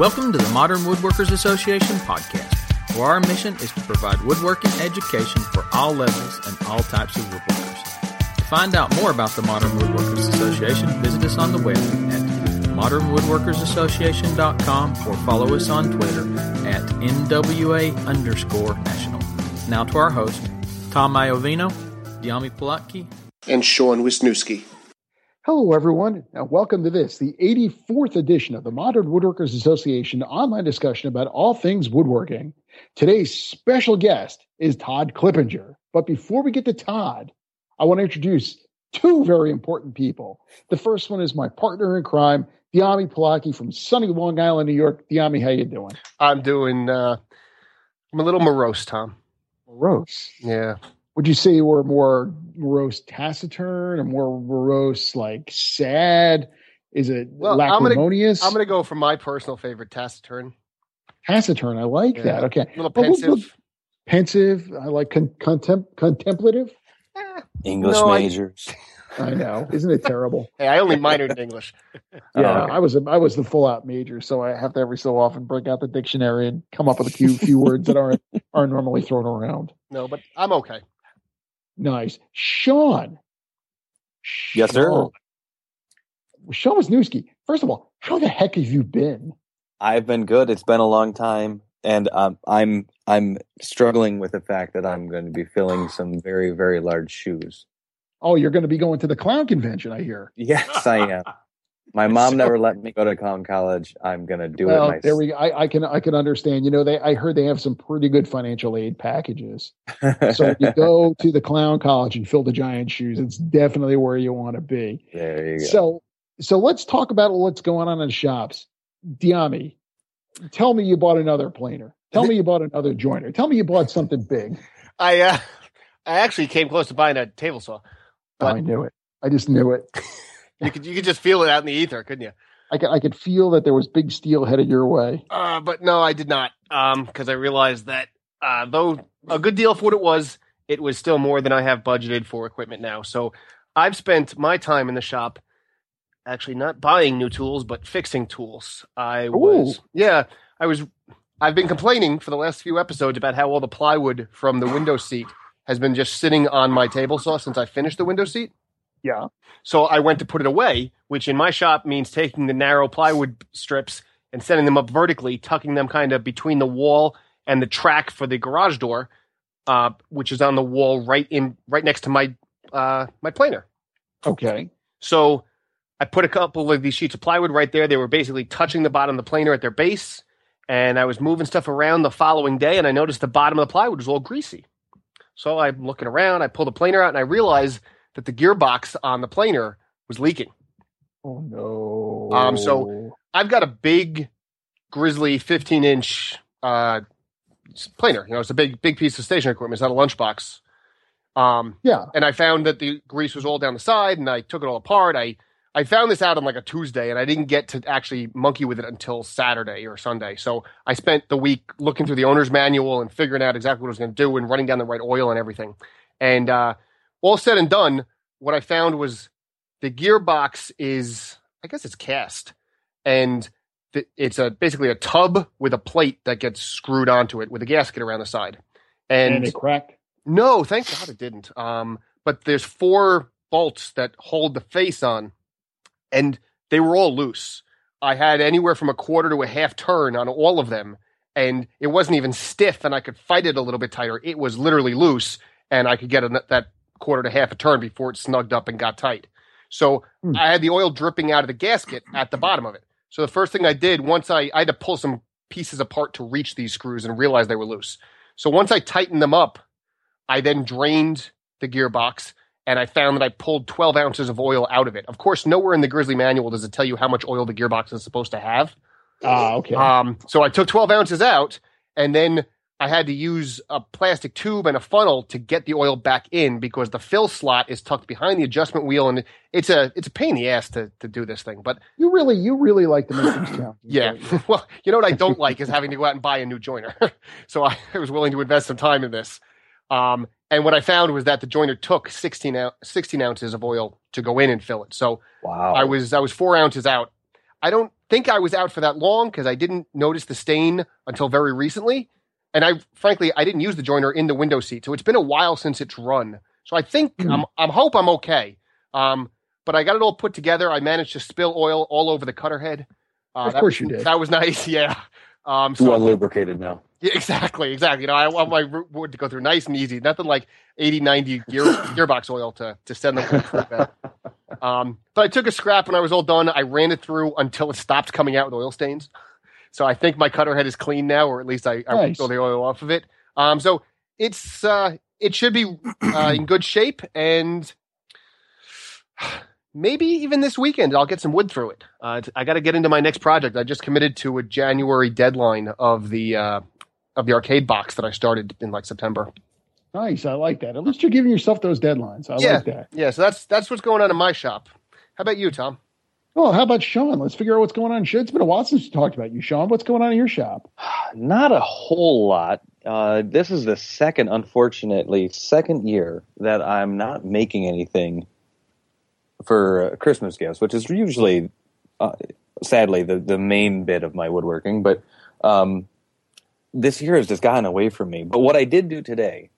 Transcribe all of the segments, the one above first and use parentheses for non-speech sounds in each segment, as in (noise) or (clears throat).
Welcome to the Modern Woodworkers Association podcast, where our mission is to provide woodworking education for all levels and all types of woodworkers. To find out more about the Modern Woodworkers Association, visit us on the web at modernwoodworkersassociation.com or follow us on Twitter at MWA underscore national. Now to our host, Tom Iovino, Dyami Plotke, and Sean Wisniewski. Hello, everyone, and welcome to this, the 84th edition of the Modern Woodworkers Association online discussion about all things woodworking. Today's special guest is Todd Clippinger. But before we get to Todd, I want to introduce two very important people. The first one is my partner in crime, Dyami Plotke from sunny Long Island, New York. Dyami, how you doing? I'm doing, uh, I'm a little morose, Tom. Morose? Yeah would you say you were more morose taciturn or more morose like sad is it well, lacrimonious i'm gonna, go for my personal favorite taciturn taciturn i like yeah. that okay a little pensive pensive i like con- contem- contemplative eh, english no, majors I, I know, isn't it terrible? (laughs) hey, I only minored in English. (laughs) yeah, oh, okay. I was a, I was the full out major, so I have to every so often break out the dictionary and come up with a few few words that aren't aren't normally thrown around. No, but I'm okay. Nice. Sean. Yes, sir. Sean Wisniewski. First of all, how the heck have you been? I've been good. It's been a long time, and um, I'm I'm struggling with the fact that I'm going to be filling (gasps) some very very large shoes. Oh, you're going to be going to the clown convention, I hear. Yes, I am. (laughs) My mom so, never let me go to clown college. I'm gonna do well, it myself. There we go. I, I, can I can understand. You know, they I heard they have some pretty good financial aid packages. (laughs) so if you go to the clown college and fill the giant shoes, it's definitely where you want to be. There you go. So so let's talk about what's going on in the shops. Dyami, tell me you bought another planer. Tell me you bought another joiner. Tell me you bought something big. I uh I actually came close to buying a table saw. But... Oh, I knew it. I just knew it. (laughs) You could you could just feel it out in the ether, couldn't you? I could I could feel that there was big steel headed your way. Uh, but no, I did not. Um, because I realized that uh, though a good deal for what it was, it was still more than I have budgeted for equipment now. So I've spent my time in the shop actually not buying new tools, but fixing tools. I was yeah, I was I've been complaining for the last few episodes about how all the plywood from the window seat has been just sitting on my table saw since I finished the window seat. Yeah. So I went to put it away, which in my shop means taking the narrow plywood strips and setting them up vertically, tucking them kind of between the wall and the track for the garage door, uh, which is on the wall right in right next to my uh, my planer. Okay. So I put a couple of these sheets of plywood right there. They were basically touching the bottom of the planer at their base, and I was moving stuff around the following day, and I noticed the bottom of the plywood was all greasy. So I'm looking around. I pull the planer out, and I realize that the gearbox on the planer was leaking. Oh no! Um, so I've got a big Grizzly 15 inch uh, planer. You know, it's a big big piece of station equipment. It's not a lunchbox. Um, yeah. And I found that the grease was all down the side, and I took it all apart. I I found this out on like a Tuesday, and I didn't get to actually monkey with it until Saturday or Sunday. So I spent the week looking through the owner's manual and figuring out exactly what I was going to do and running down the right oil and everything. And uh, all said and done, what I found was the gearbox is, I guess it's cast, and th- it's a basically a tub with a plate that gets screwed onto it with a gasket around the side. And, and it cracked. No, thank God it didn't. Um, but there's four bolts that hold the face on, and they were all loose. I had anywhere from a quarter to a half turn on all of them, and it wasn't even stiff, and I could fight it a little bit tighter. It was literally loose, and I could get a, that quarter to half a turn before it snugged up and got tight. So hmm. I had the oil dripping out of the gasket at the bottom of it. So the first thing I did once I, I had to pull some pieces apart to reach these screws and realize they were loose. So once I tightened them up, I then drained the gearbox and I found that I pulled 12 ounces of oil out of it. Of course, nowhere in the Grizzly manual does it tell you how much oil the gearbox is supposed to have. Ah, uh, okay. Um, so I took 12 ounces out and then I had to use a plastic tube and a funnel to get the oil back in because the fill slot is tucked behind the adjustment wheel, and it's a it's a pain in the ass to to do this thing. But you really you really like the maintenance challenge. yeah. (laughs) well, you know what I don't like is having to go out and buy a new joiner. (laughs) so I, I, (laughs) was willing to invest some time in this. Um, and what I found was that the joiner took 16, 16 ounces of oil to go in and fill it. So wow. I was I was four ounces out. I don't think I was out for that long because I didn't notice the stain until very recently. And I frankly I didn't use the joiner in the window seat, so it's been a while since it's run. So I think Mm. I'm I'm hope I'm okay. Um, but I got it all put together. I managed to spill oil all over the cutter head. Uh, Of that course was- you did. That was nice. (laughs) Yeah. Um, Too so unlubricated now. yeah, exactly, exactly. You know, I want my ro- wood to go through nice and easy. Nothing like 80, 90 gear, (laughs) gearbox oil to to send them. Um, but I took a scrap when I was all done. I ran it through until it stopped coming out with oil stains. So I think my cutter head is clean now, or at least I, I Nice. all the oil off of it. Um, so it's uh, it should be uh, in good shape, and (sighs) maybe even this weekend I'll get some wood through it. Uh, I got to get into my next project. I just committed to a January deadline of the uh, of the arcade box that I started in like September. Nice. I like that. At least you're giving yourself those deadlines. I Yeah. like that. Yeah, so that's that's what's going on in my shop. How about you, Tom? Well, how about Sean? Let's figure out what's going on. It's been a while since we talked about you, Sean. What's going on in your shop? (sighs) Not a whole lot. Uh, this is the second, unfortunately, second year that I'm not making anything for Christmas gifts, which is usually, uh, sadly, the, the main bit of my woodworking. But um, this year has just gotten away from me. But what I did do today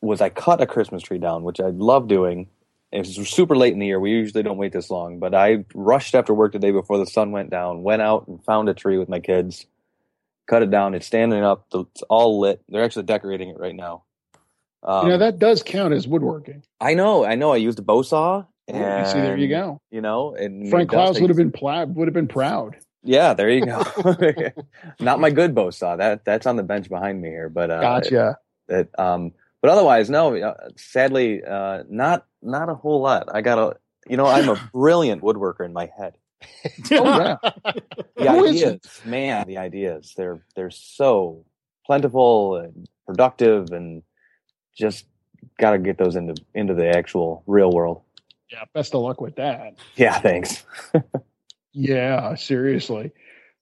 was I cut a Christmas tree down, which I love doing. It was super late in the year. We usually don't wait this long, but I rushed after work the day before the sun went down, went out and found a tree with my kids, cut it down. It's standing up. It's all lit. They're actually decorating it right now. Um, you know, that does count as woodworking. I know, I know. I used a bow saw. You And, see, there you go. You know, and Frank Klausz would have been pla- would have been proud. Yeah, there you go. (laughs) (laughs) Not my good bow saw. That that's on the bench behind me here. But uh, Gotcha. that um but otherwise no uh, sadly uh not not a whole lot i got a you know i'm a (laughs) brilliant woodworker in my head Oh yeah. (laughs) the ideas isn't? man the ideas they're they're so plentiful and productive and just got to get those into into the actual real world Yeah. Best of luck with that. yeah thanks (laughs) Yeah, seriously.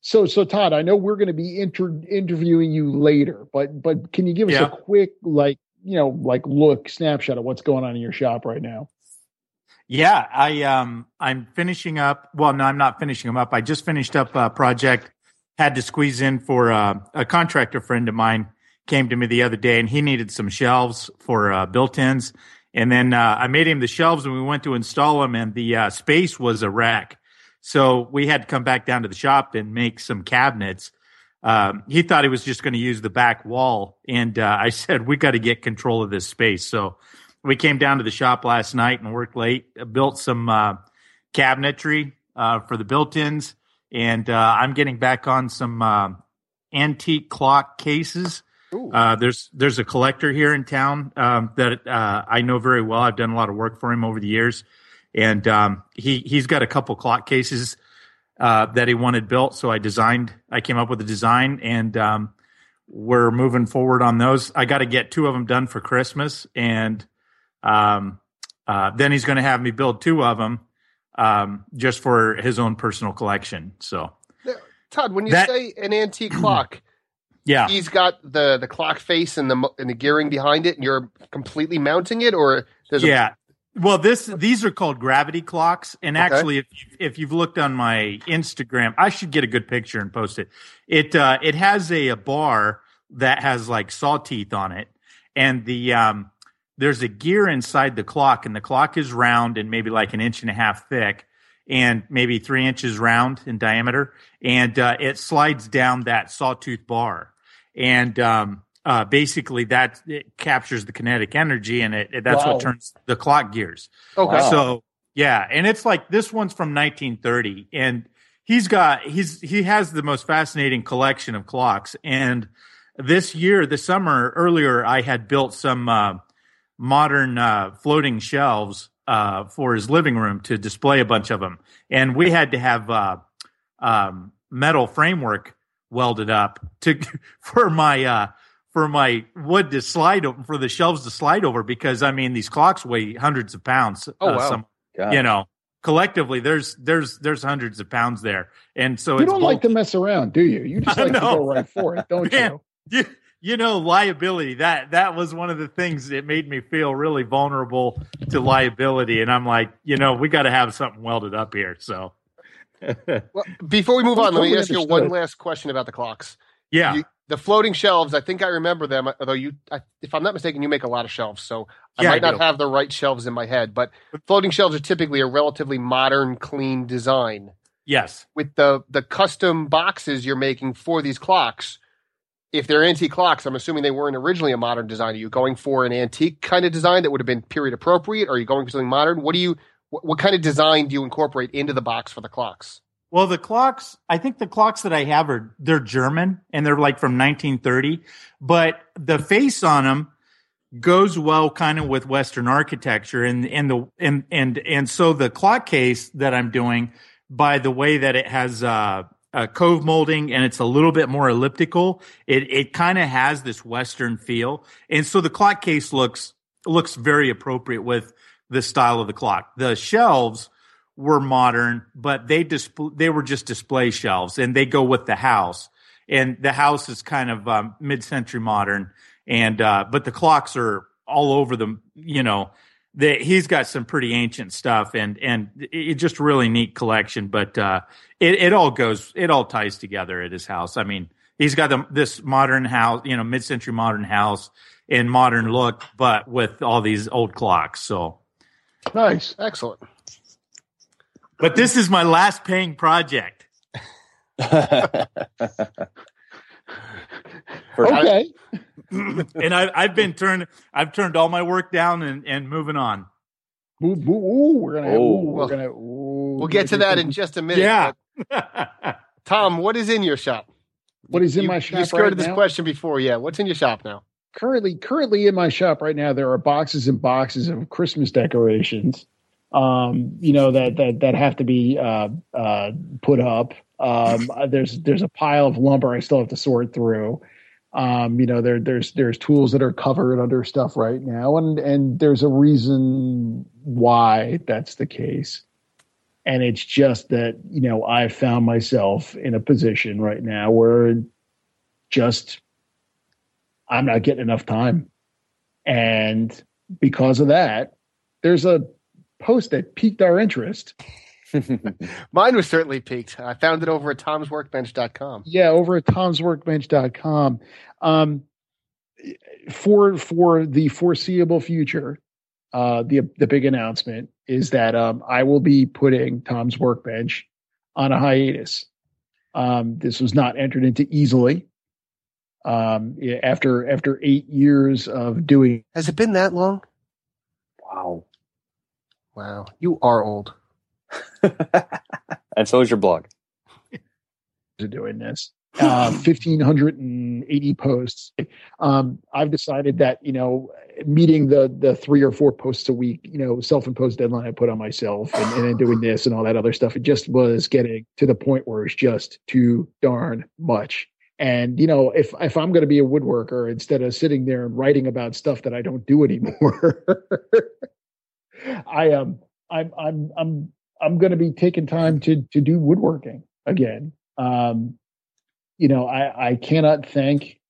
So, so Todd, I know we're going to be inter- interviewing you later, but but can you give us Yeah. a quick, like, you know, like look snapshot of what's going on in your shop right now? Yeah, I um I'm finishing up. Well, no, I'm not finishing them up. I just finished up a project. Had to squeeze in for uh, a contractor friend of mine came to me the other day, and he needed some shelves for uh, built-ins. And then uh, I made him the shelves, and we went to install them, and the uh, space was a wreck. So we had to come back down to the shop and make some cabinets. Um, he thought he was just going to use the back wall, and uh, I (laughs) said we got to get control of this space. So we came down to the shop last night and worked late. Built some uh, cabinetry uh, for the built-ins, and uh, I'm getting back on some uh, antique clock cases. Uh, there's there's a collector here in town um, that uh, I know very well. I've done a lot of work for him over the years, and um, he he's got a couple clock cases uh, that he wanted built. So I designed. I came up with a design, and um, we're moving forward on those. I got to get two of them done for Christmas, and um, uh, then he's going to have me build two of them um, just for his own personal collection. So Todd, when you That- say an antique (clears throat) clock, yeah, he's got the the clock face and the and the gearing behind it, and you're completely mounting it, or there's a yeah. Well, this these are called gravity clocks, and Okay. actually, if you, if you've looked on my Instagram, I should get a good picture and post it. It uh, it has a, a bar that has like saw teeth on it, and the um, there's a gear inside the clock, and the clock is round and maybe like an inch and a half thick, and maybe three inches round in diameter, and uh, it slides down that sawtooth bar, and um, uh, basically that it captures the kinetic energy, and it, it- that's Wow. what turns the clock gears. okay. Wow. So yeah, and it's like this one's from 1930, and he's got he's he has the most fascinating collection of clocks. And this year, this summer earlier, I had built some uh, modern uh, floating shelves uh, for his living room to display a bunch of them, and we had to have uh, um, metal framework welded up to (laughs) for my uh, for my wood to slide over for the shelves to slide over because I mean these clocks weigh hundreds of pounds. Oh, uh, wow. some- you know, collectively there's there's there's hundreds of pounds there, and so You it's don't like to mess around, do you? You (laughs) just like to know. go right for it, don't (laughs) Man. you? you, you know liability that that was one of the things that made me feel really vulnerable to liability, and I'm like, you know, we got to have something welded up here. So (laughs) Well, before we move on, let me ask you one last question about the clocks. yeah. You- the floating shelves, I think I remember them. Although you, I, if I'm not mistaken, you make a lot of shelves, so I Yeah, I might not have the right shelves in my head. But floating shelves are typically a relatively modern, clean design. yes. With the the custom boxes you're making for these clocks, if they're antique clocks, I'm assuming they weren't originally a modern design. Are you going for an antique kind of design that would have been period appropriate? Or are you going for something modern? What do you, what, what kind of design do you incorporate into the box for the clocks? Well, the clocks, I think the clocks that I have are they're German and they're like from 1930, but the face on them goes well kind of with Western architecture and and the and and and so the clock case that I'm doing by the way that it has uh a cove molding and it's a little bit more elliptical. It it kind of has this Western feel, and so the clock case looks looks very appropriate with the style of the clock. The shelves were modern, but they display they were just display shelves, and they go with the house. And the house is kind of um, mid-century modern, and uh, but the clocks are all over them. You know, the, he's got some pretty ancient stuff, and and it's just really neat collection. But uh, it it all goes, it all ties together at his house. I mean, he's got the, this modern house, you know, mid-century modern house and modern look, but with all these old clocks. So. Nice. Excellent. But this is my last paying project. Okay. (laughs) and I, I've been turned, I've turned all my work down and, and moving on. Ooh, ooh, ooh, we're gonna. Oh. ooh, we're gonna. Ooh, We'll get to that in just a minute. Yeah. Tom, what is in your shop? What is in you, my shop? You shop skirted right this now? question before. Yeah. What's in your shop now? currently currently in my shop right now there are boxes and boxes of christmas decorations um you know that that that have to be uh uh put up. Um there's there's a pile of lumber i still have to sort through. Um you know there there's there's tools that are covered under stuff right now and and there's a reason why that's the case. And it's just that you know i've found myself in a position right now where just I'm not getting enough time. And because of that, there's a post that piqued our interest. (laughs) Mine was certainly peaked. I found it over at tomsworkbench.com. Yeah, over at tomsworkbench.com. Um, for for the foreseeable future, uh, the the big announcement is that um, I will be putting Tom's Workbench on a hiatus. Um, this was not entered into easily. Um, after after eight years of doing Has it been that long? wow. Wow. You are old. and so is your blog. of doing this. (laughs) Uh, 1580 posts. Um, I've decided that, you know, meeting the, the three or four posts a week, you know, self-imposed deadline I put on myself and, and then doing this and all that other stuff, it just was getting to the point where it's just too darn much. And, you know, if, if I'm going to be a woodworker instead of sitting there and writing about stuff that I don't do anymore, (laughs) I, um, I'm, I'm, I'm, I'm going to be taking time to, to do woodworking again. Um, you know, I, I cannot thank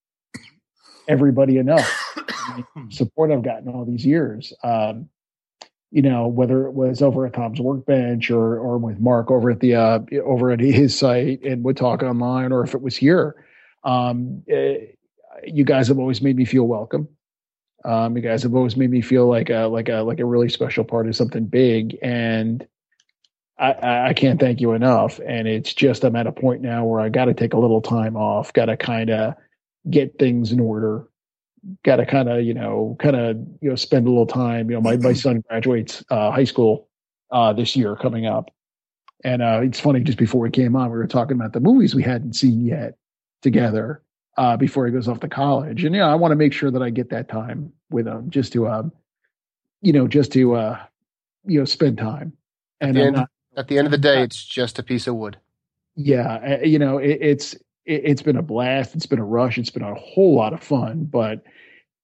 everybody enough (coughs) support I've gotten all these years. Um, you know, whether it was over at Tom's Workbench or or with Mark over at the uh, over at his site and Wood Talk Online, or if it was here, um, eh, you guys have always made me feel welcome. Um, you guys have always made me feel like a like a like a really special part of something big, and I- I, can't thank you enough. And it's just I'm at a point now where I got to take a little time off, got to kind of get things in order, got to kind of you know kind of you know spend a little time. You know, my my son graduates uh, high school uh, this year coming up, and uh, it's funny. Just before we came on, we were talking about the movies we hadn't seen yet together uh, before he goes off to college, and you know I want to make sure that I get that time with him just to um you know just to uh you know spend time. And the end- not At the end of the day, it's just a piece of wood. yeah uh, you know it, it's it, it's been a blast it's been a rush it's been a whole lot of fun but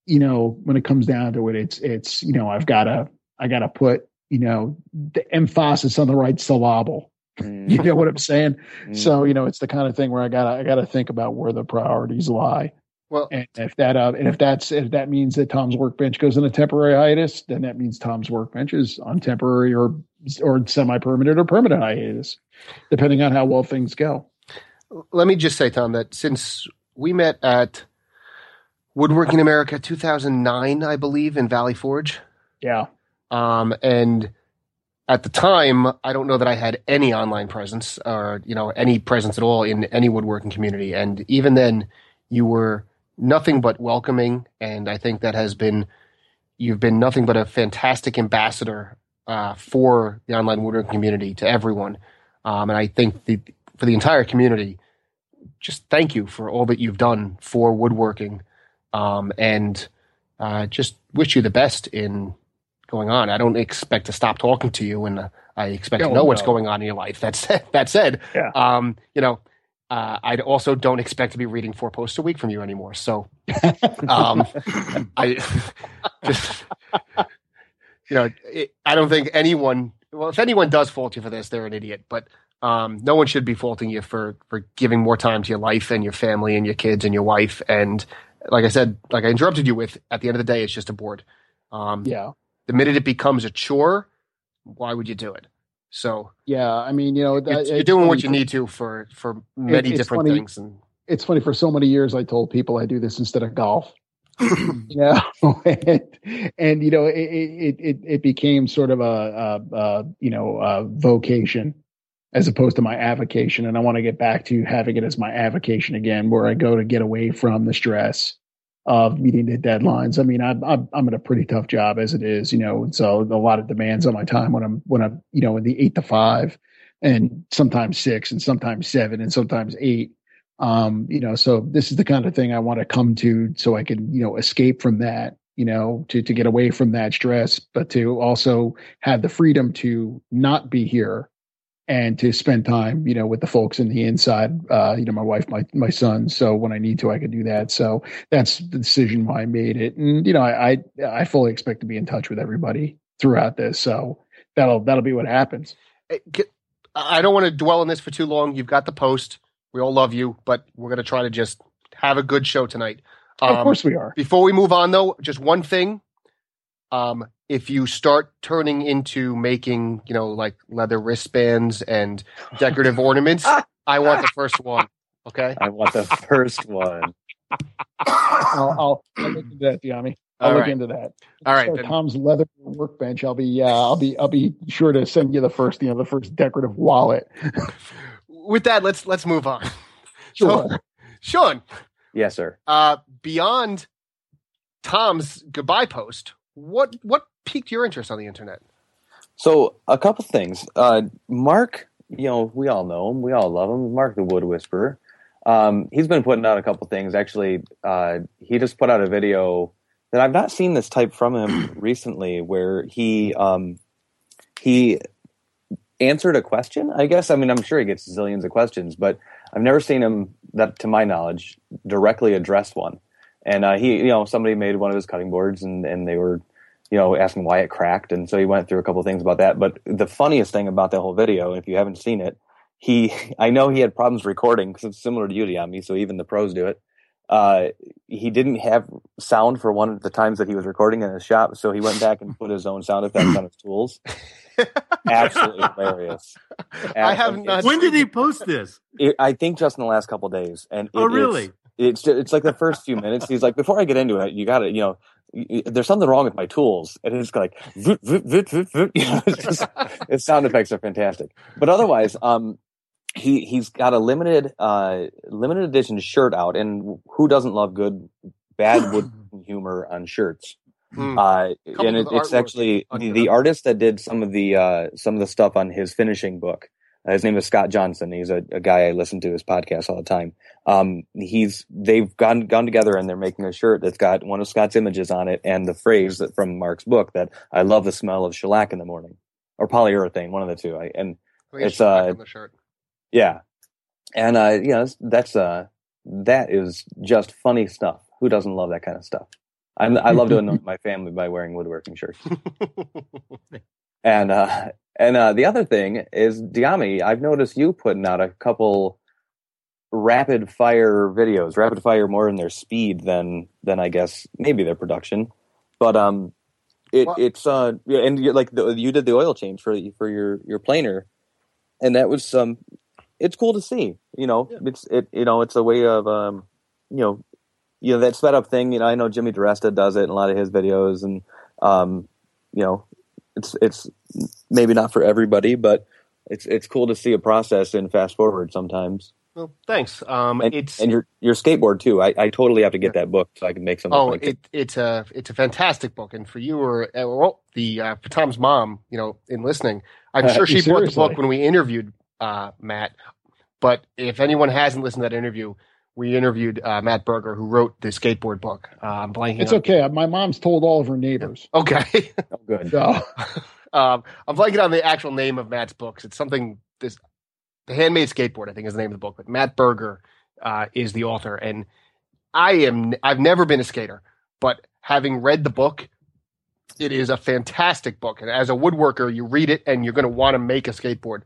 you know when it comes down to it it's it's you know i've got to i got to put you know the emphasis on the right syllable you know what i'm saying? Mm. so you know it's the kind of thing where i gotta i gotta think about where the priorities lie. Well, And if that uh, and if that's if that means that Tom's workbench goes on a temporary hiatus, then that means Tom's workbench is on temporary or or semi-permanent or permanent hiatus, depending on how well things go. let me just say, Tom, that since we met at Woodworking America 2009, I believe, in Valley Forge, Yeah, um, and at the time, I don't know that I had any online presence or you know any presence at all in any woodworking community, and even then, you were nothing but welcoming, and I think that has been you've been nothing but a fantastic ambassador uh, for the online woodworking community to everyone, um, and I think the, for the entire community, just thank you for all that you've done for woodworking, um, and uh, just wish you the best in going on. I don't expect to stop talking to you, and uh, I expect to know what's going on in your life. That's (laughs) that said, Yeah. um, you know, uh, I also don't expect to be reading four posts a week from you anymore. So, um, (laughs) I just, (laughs) you know, it, I don't think anyone. Well, if anyone does fault you for this, they're an idiot. But um, no one should be faulting you for for giving more time to your life and your family and your kids and your wife. And like I said, like I interrupted you with, at the end of the day, it's just a board. Um, yeah, The minute it becomes a chore, why would you do it? So yeah. I mean, you know, that, you're, you're doing what you need to for for many it's different funny. things. And It's funny. For so many years, I told people I do this instead of golf. (clears throat) you know, (laughs) and, and you know, it, it it it became sort of a, a, a you know a vocation as opposed to my avocation, and I want to get back to having it as my avocation again, where I go to get away from the stress of meeting the deadlines. I mean, I'm I'm, I'm in a pretty tough job as it is, you know, and so a lot of demands on my time when I'm when I'm you know in the eight to five, and sometimes six, and sometimes seven, and sometimes eight um you know so this is the kind of thing i want to come to so i can you know escape from that you know to to get away from that stress but to also have the freedom to not be here and to spend time you know with the folks in the inside uh you know my wife my my son so when i need to i can do that so that's the decision why i made it and you know i i, I fully expect to be in touch with everybody throughout this so that'll that'll be what happens I don't want to dwell on this for too long. You've got the post. We all love you, but we're going to try to just have a good show tonight. of Um, course we are Before we move on, though, just one thing. Um, if you start turning into making, you know, like leather wristbands and decorative (laughs) ornaments, I want the first one. Okay. I want the first one. (coughs) I'll, I'll, I'll look into that, Dyami. I'll All look right. into that. All right. So then. Tom's leather workbench. I'll be yeah. I'll be I'll be sure to send you the first you know the first decorative wallet. (laughs) With that, let's let's move on. (laughs) Sure. So, Sean, Yes, sir. uh, beyond Tom's goodbye post, what what piqued your interest on the internet? So a couple things. Uh, Mark, you know, we all know him. We all love him. Mark the Wood Whisperer. Um, he's been putting out a couple things. Actually, uh, he just put out a video that I've not seen this type from him (clears throat) recently, where he um, he answered a question. I guess. I mean, I'm sure he gets zillions of questions, but I've never seen him that, to my knowledge, directly address one. And uh, he, you know, somebody made one of his cutting boards, and and they were you know, asking why it cracked. And so he went through a couple of things about that. But the funniest thing about the whole video, if you haven't seen it, he, (laughs) I know he had problems recording because it's similar to you, Dyami, so even the pros do it. Uh, he didn't have sound for one of the times that he was recording in his shop, so he went back and put his own sound effects on his tools. (laughs) Absolutely hilarious. I have not. When did he post this? It, I think just in the last couple of days. And Oh, it is- really? It's ju- it's like the first few minutes. He's like, before I get into it, you got to, you know, there's something wrong with my tools, and it's like, voot, voot, voot. You know, it's just, (laughs) his sound effects are fantastic. But otherwise, um, he he's got a limited uh limited edition shirt out, and who doesn't love good bad (laughs) wood humor on shirts? Hmm. Uh, and it, it's actually the, the artist that did some of the uh, some of the stuff on his finishing book. Uh, his name is Scott Johnson. He's a, a guy I listen to his podcast all the time. Um, he's they've gone gone together and they're making a shirt that's got one of Scott's images on it and the phrase that from Mark's book that I love the smell of shellac in the morning or polyurethane, one of the two. I, and it's, uh, on the shirt. yeah, and uh, you know that's, that's uh that is just funny stuff. Who doesn't love that kind of stuff? I, I love to annoy (laughs) my family by wearing woodworking shirts. (laughs) And uh, and uh, the other thing is Dyami. I've noticed you putting out a couple rapid fire videos, rapid fire more in their speed than than I guess maybe their production. But um, it, Well- it's uh, yeah, and like the, you did the oil change for for your your planer, and that was um, it's cool to see. You know, it's it you know it's a way of um, you know, you know that sped up thing. You know, I know Jimmy DiResta does it in a lot of his videos, and um, you know, it's it's maybe not for everybody, but it's it's cool to see a process in fast forward sometimes. Well, thanks. Um, And, it's and your your skateboard too. I, I totally have to get that book so I can make something. oh, like it, it's a it's a fantastic book, and for you or, or the uh, for Tom's mom, you know, in listening, I'm Uh, sure she bought the book when we interviewed uh, Matt. But if anyone hasn't listened to that interview, we interviewed uh, Matt Berger, who wrote the skateboard book. Uh, I'm blanking. It's on- okay. My mom's told all of her neighbors. Okay. (laughs) Oh, good. So (laughs) um, I'm blanking on the actual name of Matt's books. It's something this the handmade skateboard. I think is the name of the book. But Matt Berger uh, is the author, and I am. I've never been a skater, but having read the book, it is a fantastic book. And as a woodworker, you read it and you're going to want to make a skateboard.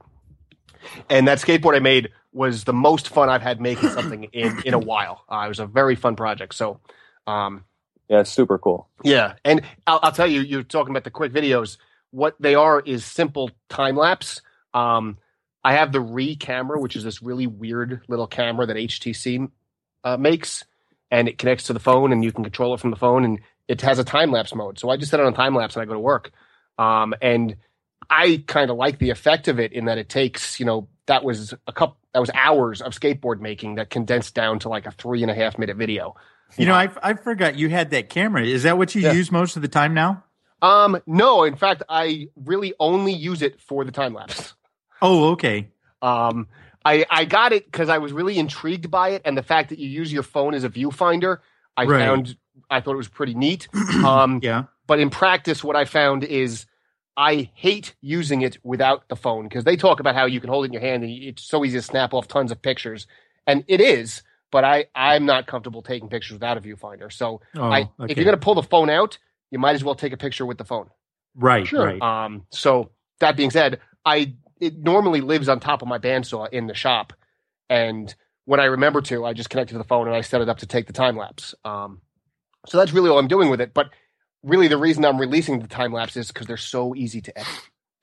And that skateboard I made was the most fun I've had making something in in a while. Uh, it was a very fun project. So. Um, Yeah, it's super cool. yeah, and I'll, I'll tell you, you're talking about the quick videos. What they are is simple time lapse. Um, I have the Re camera, which is this really weird little camera that HTC uh, makes, and it connects to the phone, and you can control it from the phone, and it has a time lapse mode. So I just set it on time lapse, and I go to work. Um, and I kind of like the effect of it in that it takes, you know, that was a couple, that was hours of skateboard making that condensed down to like a three and a half minute video. You know, I I forgot you had that camera. Is that what you Yeah. use most of the time now? Um, no, in fact, I really only use it for the time lapse. Oh, okay. Um, I I got it because I was really intrigued by it, and the fact that you use your phone as a viewfinder, I Right. found I thought it was pretty neat. (clears throat) Um, Yeah. but in practice, what I found is I hate using it without the phone because they talk about how you can hold it in your hand and it's so easy to snap off tons of pictures, and it is. But I I'm not comfortable taking pictures without a viewfinder. So Oh, I okay. if you're gonna pull the phone out, you might as well take a picture with the phone. right, Sure. right. Um, so that being said, I it normally lives on top of my bandsaw in the shop, and when I remember to, I just connect it to the phone and I set it up to take the time lapse. Um, so that's really all I'm doing with it. But really, the reason I'm releasing the time lapse is because they're so easy to edit.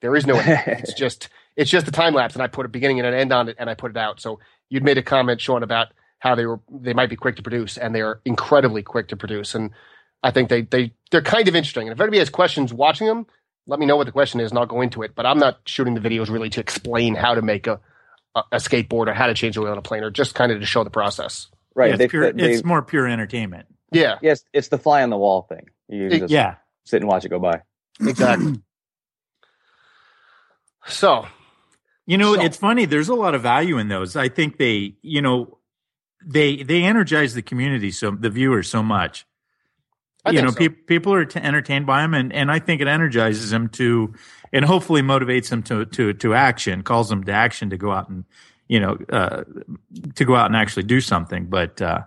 There is no (laughs) edit. it's just it's just the time lapse, and I put a beginning and an end on it, and I put it out. So you'd made a comment, Sean, about how they were they might be quick to produce, and they are incredibly quick to produce, and I think they they they're kind of interesting. And if anybody has questions watching them, let me know what the question is, and I'll go into it. But I'm not shooting the videos really to explain how to make a a, a skateboard or how to change the wheel on a planer, just kind of to show the process. Right. Yeah, it's, they, pure, they- it's more pure entertainment. Yeah, yes, it's the fly on the wall thing. You It- just Yeah. sit and watch it go by. exactly. (clears throat) so You know, So- it's funny. There's a lot of value in those. I think they, you know, they they energize the community so the viewers so much. I you think know, so. peop people are t- entertained by them, and and I think it energizes them to, and hopefully motivates them to to to action, calls them to action to go out and, you know, uh, to go out and actually do something. But uh,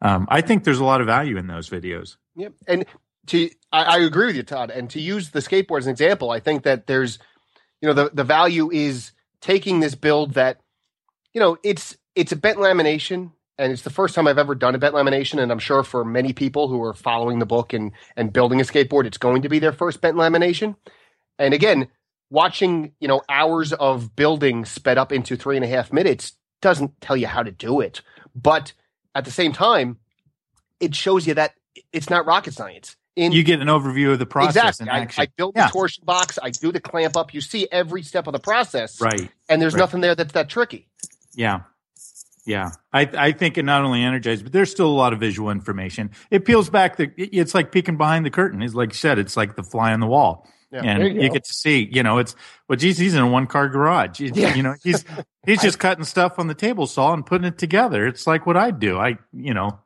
um, I think there's a lot of value in those videos. Yep. And to I, I agree with you, Todd. And to use the skateboard as an example, I think that there's you know, the, the value is taking this build that, you know, it's it's a bent lamination and it's the first time I've ever done a bent lamination. And I'm sure for many people who are following the book and and building a skateboard, it's going to be their first bent lamination. And again, watching, you know, hours of building sped up into three and a half minutes doesn't tell you how to do it. But at the same time, it shows you that it's not rocket science. In You get an overview of the process exactly, in I, action. I built Yeah. the torsion box. I do the clamp up. You see every step of the process, right. and there's right. nothing there that's that tricky. Yeah. Yeah. I, I think it not only energizes, but there's still a lot of visual information. It peels back the, it's like peeking behind the curtain. It's like you said, it's like the fly on the wall. Yeah, and you, you get to see, you know, it's, well, geez, he's in a one car garage. It's- Yeah. You know, he's, (laughs) he's just cutting stuff on the table saw and putting it together. It's like what I do. I, you know,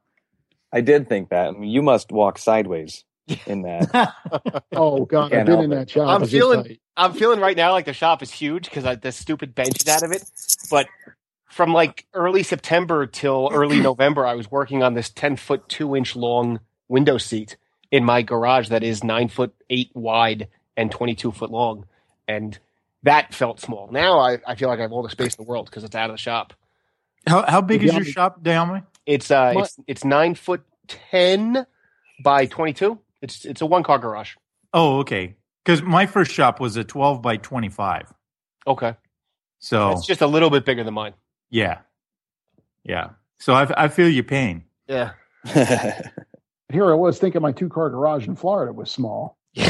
I did think that. I mean, you must walk sideways in that. (laughs) Oh God, I've been in it. that shop. I'm feeling- I'm feeling right now like the shop is huge because the stupid bench is out of it. But from like early September till early (clears throat) November, I was working on this 10 foot, two inch long window seat in my garage that is nine foot eight wide and 22 foot long. And that felt small. Now I, I feel like I have all the space in the world because it's out of the shop. How how big If is your shop, Naomi? It's uh, My- it's it's nine foot ten by twenty two. It's it's a one car garage. Oh, okay. Because my first shop was a twelve by twenty five. Okay, So it's just a little bit bigger than mine. yeah, yeah. So I I feel your pain. Yeah. (laughs) Here I was thinking my two car garage in Florida was small. (laughs)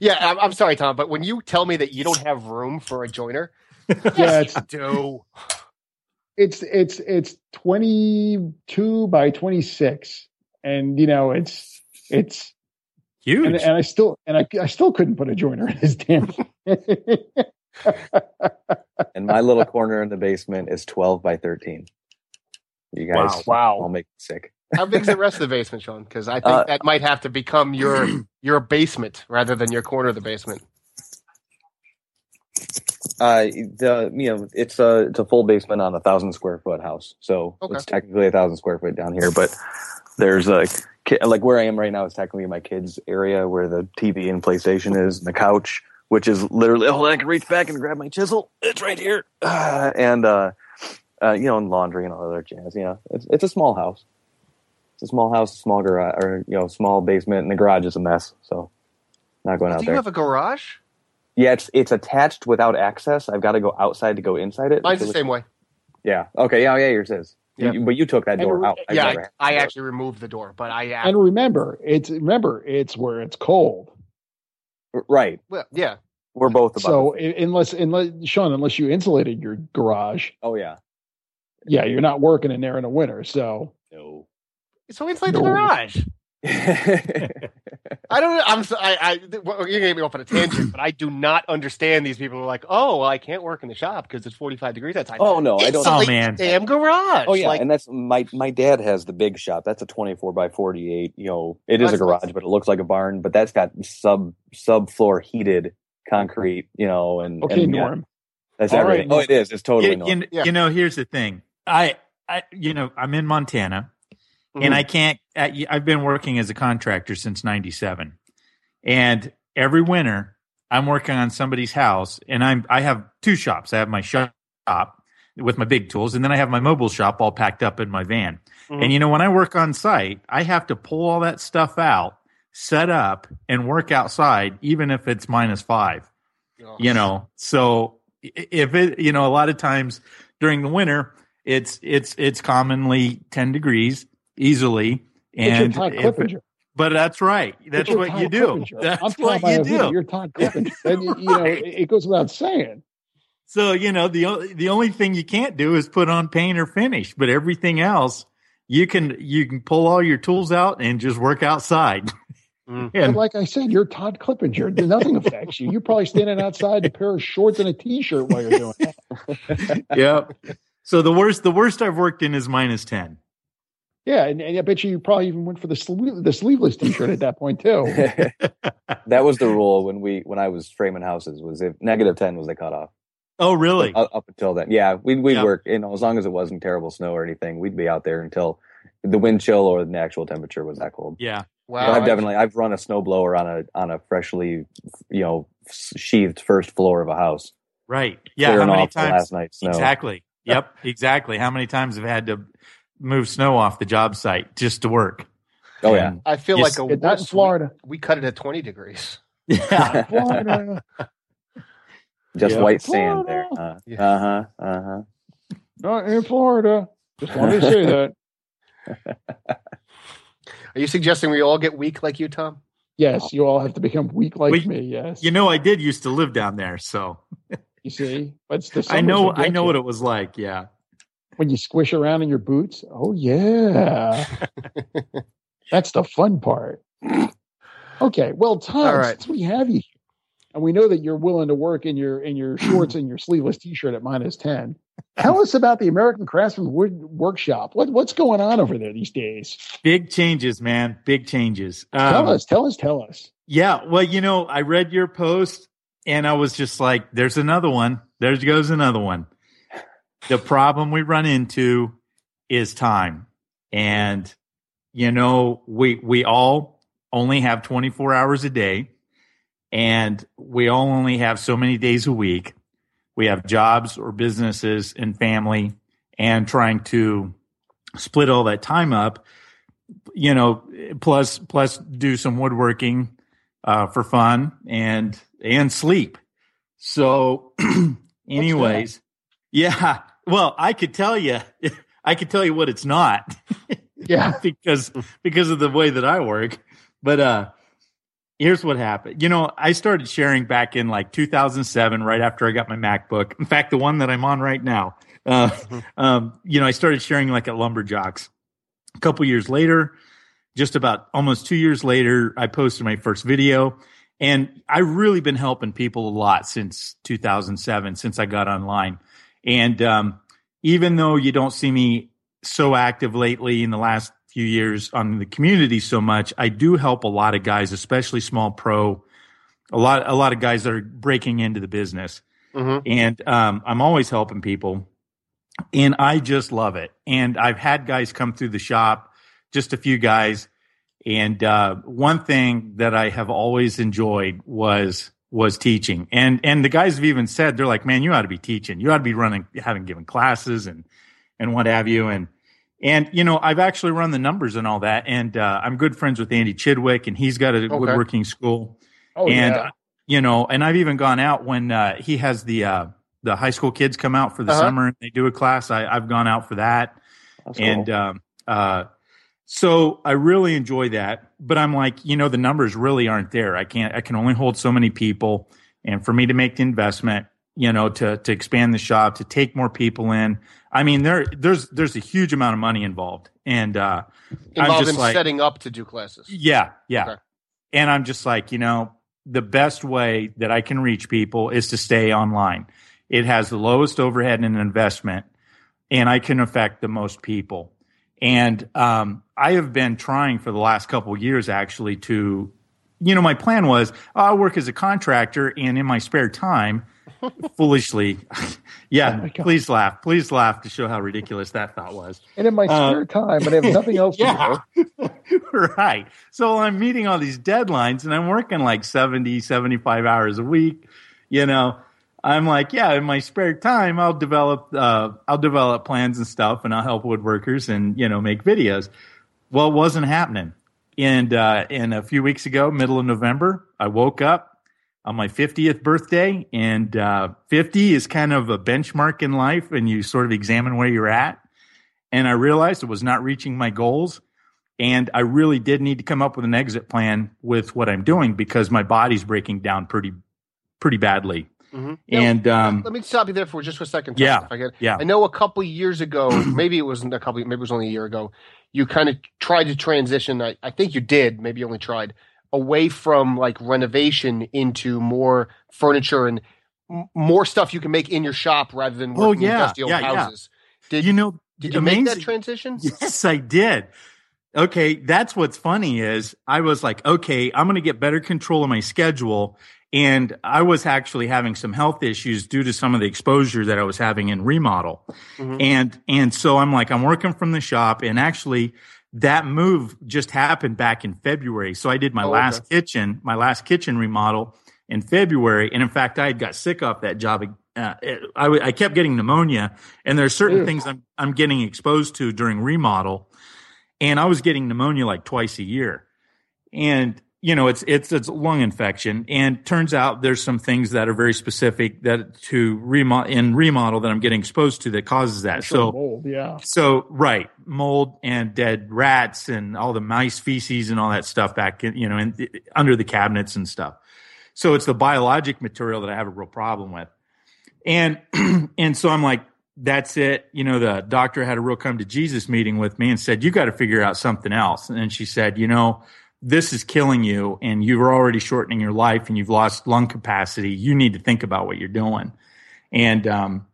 Yeah, I'm, I'm sorry, Tom, but when you tell me that you don't have room for a joiner, (laughs) Yeah, it's do. it's it's it's 22 by 26 and you know it's it's Huge. and, and i still and I, I still couldn't put a joiner in his damn (laughs) and my little corner in the basement is 12 by 13. You guys wow! I'll make me sick. How big's the rest of the basement, Sean? Because I think Uh, that might have to become your (clears throat) your basement rather than your corner of the basement. Uh, the you know it's a it's a full basement on a thousand square foot house, so Okay. it's technically a thousand square foot down here. But there's like like where I am right now is technically my kids' area where the TV and PlayStation is, and the couch, which is literally oh I can reach back and grab my chisel. It's right here, Ah, (sighs) and uh, uh, you know, and laundry and all other jazz. You know, it's it's a small house. It's a small house, small garage, or you know, small basement, and the garage is a mess. So not going out Do there. you have a garage? yeah, it's it's attached without access. I've got to go outside to go inside it. Mine's the same way. yeah. Okay. Yeah. Yeah. Yours is. Yeah. You- but you took that And door re- out. I've yeah, I, I actually removed the door, but I and remember it's remember it's where it's cold right. well, yeah. We're both about. so the same. i- unless unless sean unless you insulated your garage oh yeah. yeah you're not working in there in the winter so No. So inside the garage. (laughs) I don't. I'm. so- I. I well, you're gonna me off on a tangent, but I do not understand these people who are like, oh, well, I can't work in the shop because it's 45 degrees outside. oh no, I don't. Oh, Insulate man. damn garage. Oh yeah, Like, and that's my my dad has the big shop. That's a twenty four by forty eight. You know, it is a garage, but it looks like a barn. But that's got sub sub floor heated concrete. You know, and okay and, yeah, norm that's All everything. right, oh, it is. It's totally you, normal. you- Yeah. you know, here's the thing. I, I, you know, I'm in Montana, Mhm. and I can't. I, I've been working as a contractor since '97, and every winter I'm working on somebody's house, and I'm I have two shops. I have my shop with my big tools, and then I have my mobile shop all packed up in my van. Mhm. And you know, when I work on site, I have to pull all that stuff out, set up, and work outside, even if it's minus five Oh. you know so if it you know a lot of times during the winter it's it's it's commonly 10 degrees easily Get your and Todd if it- but that's right that's what Todd you do Clippinger. I'm that's Tom what you Iovino, do You're Todd Clippinger. (laughs) and, you know, Right. it, it goes without saying. so you know the the only thing you can't do is put on paint or finish but everything else you can you can pull all your tools out and just work outside Mm. But and like I said, you're Todd Clippinger. Nothing affects you. You're probably standing outside in a pair of shorts and a t-shirt while you're doing it. (laughs) yep so the worst the worst i've worked in is minus 10 Yeah, and, and I bet you you probably even went for the sleeve, the sleeveless t-shirt at that point too. (laughs) that was the rule when we when I was framing houses was if negative ten was the cutoff. oh really Up, up until then, yeah, we'd we'd Yeah. work. You know, as long as it wasn't terrible snow or anything, we'd be out there until the wind chill or the actual temperature was that cold. yeah Wow. But I've definitely I've run a snow blower on a on a freshly you know sheathed first floor of a house. right yeah how many off times last night's snow. Exactly. Yep. Exactly. How many times have I had to move snow off the job site just to work? Oh yeah, And- I feel like a It's not in. Florida. We, we cut it at 20 degrees. (laughs) Yeah. Florida. (laughs) just Yeah. white sand there. Uh Yeah. huh. Uh huh. Not in Florida. Just wanted to say that. (laughs) Are you suggesting we all get weak like you, Tom? Yes, you all have to become weak like We- me. Yes, You know, I did used to live down there, so you see, but it's the I know. I know you. what it was like. Yeah. When you squish around in your boots. Oh yeah, (laughs) that's the fun part. Okay, well, Tom, All right. since we have you, and we know that you're willing to work in your in your shorts and your sleeveless t-shirt at minus ten, tell us about the American Craftsman Wood Workshop. What what's going on over there these days? Big changes, man. Big changes. Tell Um, us, tell us, tell us. Yeah. Well, you know, I read your post and I was just like, there's another one. There goes another one. The problem we run into is time. And, you know, we, we all only have 24 hours a day and we all only have so many days a week. We have jobs or businesses and family and trying to split all that time up, you know, plus plus do some woodworking uh, for fun and and sleep. So, (clears throat) anyways, yeah. Well, I could tell you, (laughs) I could tell you what it's not. (laughs) Yeah. because because of the way that I work. But uh here's what happened. You know, I started sharing back in like 2007, right after I got my MacBook. In fact, the one that I'm on right now. Uh, (laughs) um, you know, I started sharing like at Lumberjocks. A couple years later, just about almost two years later, I posted my first video. And I've really been helping people a lot since 2007, since I got online. And um, even though you don't see me so active lately in the last few years on the community so much, I do help a lot of guys, especially small pro, a lot a lot of guys that are breaking into the business. Mhm. And um, I'm always helping people. And I just love it. And I've had guys come through the shop, just a few guys. And uh, one thing that I have always enjoyed was was teaching. And and the guys have even said they're like, man, you ought to be teaching. You ought to be running, having given classes and and what have you. And and you know, I've actually run the numbers and all that. And uh, I'm good friends with Andy Chidwick, and he's got a Okay. woodworking school. Oh, and yeah. you know, and I've even gone out when uh, he has the uh, the high school kids come out for the Uh-huh. summer and they do a class. I, I've gone out for that. That's cool. And um, uh, so I really enjoy that. But I'm like, you know, the numbers really aren't there. I can't. I can only hold so many people, and for me to make the investment, you know, to to expand the shop, to take more people in. I mean, there there's there's a huge amount of money involved, and uh, I'm Involved just in like, setting up to do classes. yeah, yeah. Okay. And I'm just like, you know, the best way that I can reach people is to stay online. It has the lowest overhead and investment, and I can affect the most people. And um, I have been trying for the last couple of years actually to, you know, my plan was oh, I'll work as a contractor and in my spare time, (laughs) foolishly, (laughs) yeah, Oh please laugh, please laugh to show how ridiculous that thought was. and in my uh, spare time, and I have (laughs) nothing else to Yeah. do. right. So I'm meeting all these deadlines and I'm working like 70, 75 hours a week. You know, I'm like, yeah, in my spare time, I'll develop, uh, I'll develop plans and stuff and I'll help woodworkers and, you know, make videos. Well, it wasn't happening. And, uh, and a few weeks ago, middle of November, I woke up on my 50th birthday and, uh, 50 is kind of a benchmark in life and you sort of examine where you're at. And I realized it was not reaching my goals and I really did need to come up with an exit plan with what I'm doing because my body's breaking down pretty, pretty badly. Mhm. And um, Let me stop you there for just for a second. Tom, Yeah. if I can. yeah, I know a couple years ago, (clears throat) maybe it wasn't a couple, maybe it was only a year ago. You kind of tried to transition. I, I think you did. Maybe you only tried away from like renovation into more furniture and m- more stuff you can make in your shop rather than Oh, yeah. Yeah, yeah. houses. Did you know, Did you make that transition? (laughs) Yes, I did. Okay, that's what's funny is I was like, okay, I'm going to get better control of my schedule. And I was actually having some health issues due to some of the exposure that I was having in remodel. Mhm. And and so I'm like, I'm working from the shop, and actually that move just happened back in February. So I did my Oh, last okay. kitchen, my last kitchen remodel in February, and in fact, I had got sick off that job. Uh, I, w- I kept getting pneumonia, and there are certain Ew. things I'm I'm getting exposed to during remodel, and I was getting pneumonia like twice a year, and you know it's it's it's a lung infection, and turns out there's some things that are very specific that to remodel in remodel that I'm getting exposed to that causes that. So mold, yeah. so right, mold and dead rats and all the mice feces and all that stuff back in, you know, in, under the cabinets and stuff. So it's the biologic material that I have a real problem with. And (clears throat) and so I'm like, that's it. You know, the doctor had a real come to Jesus meeting with me and said, you got to figure out something else. And then she said, you know, this is killing you and you're already shortening your life and you've lost lung capacity. You need to think about what you're doing. And um,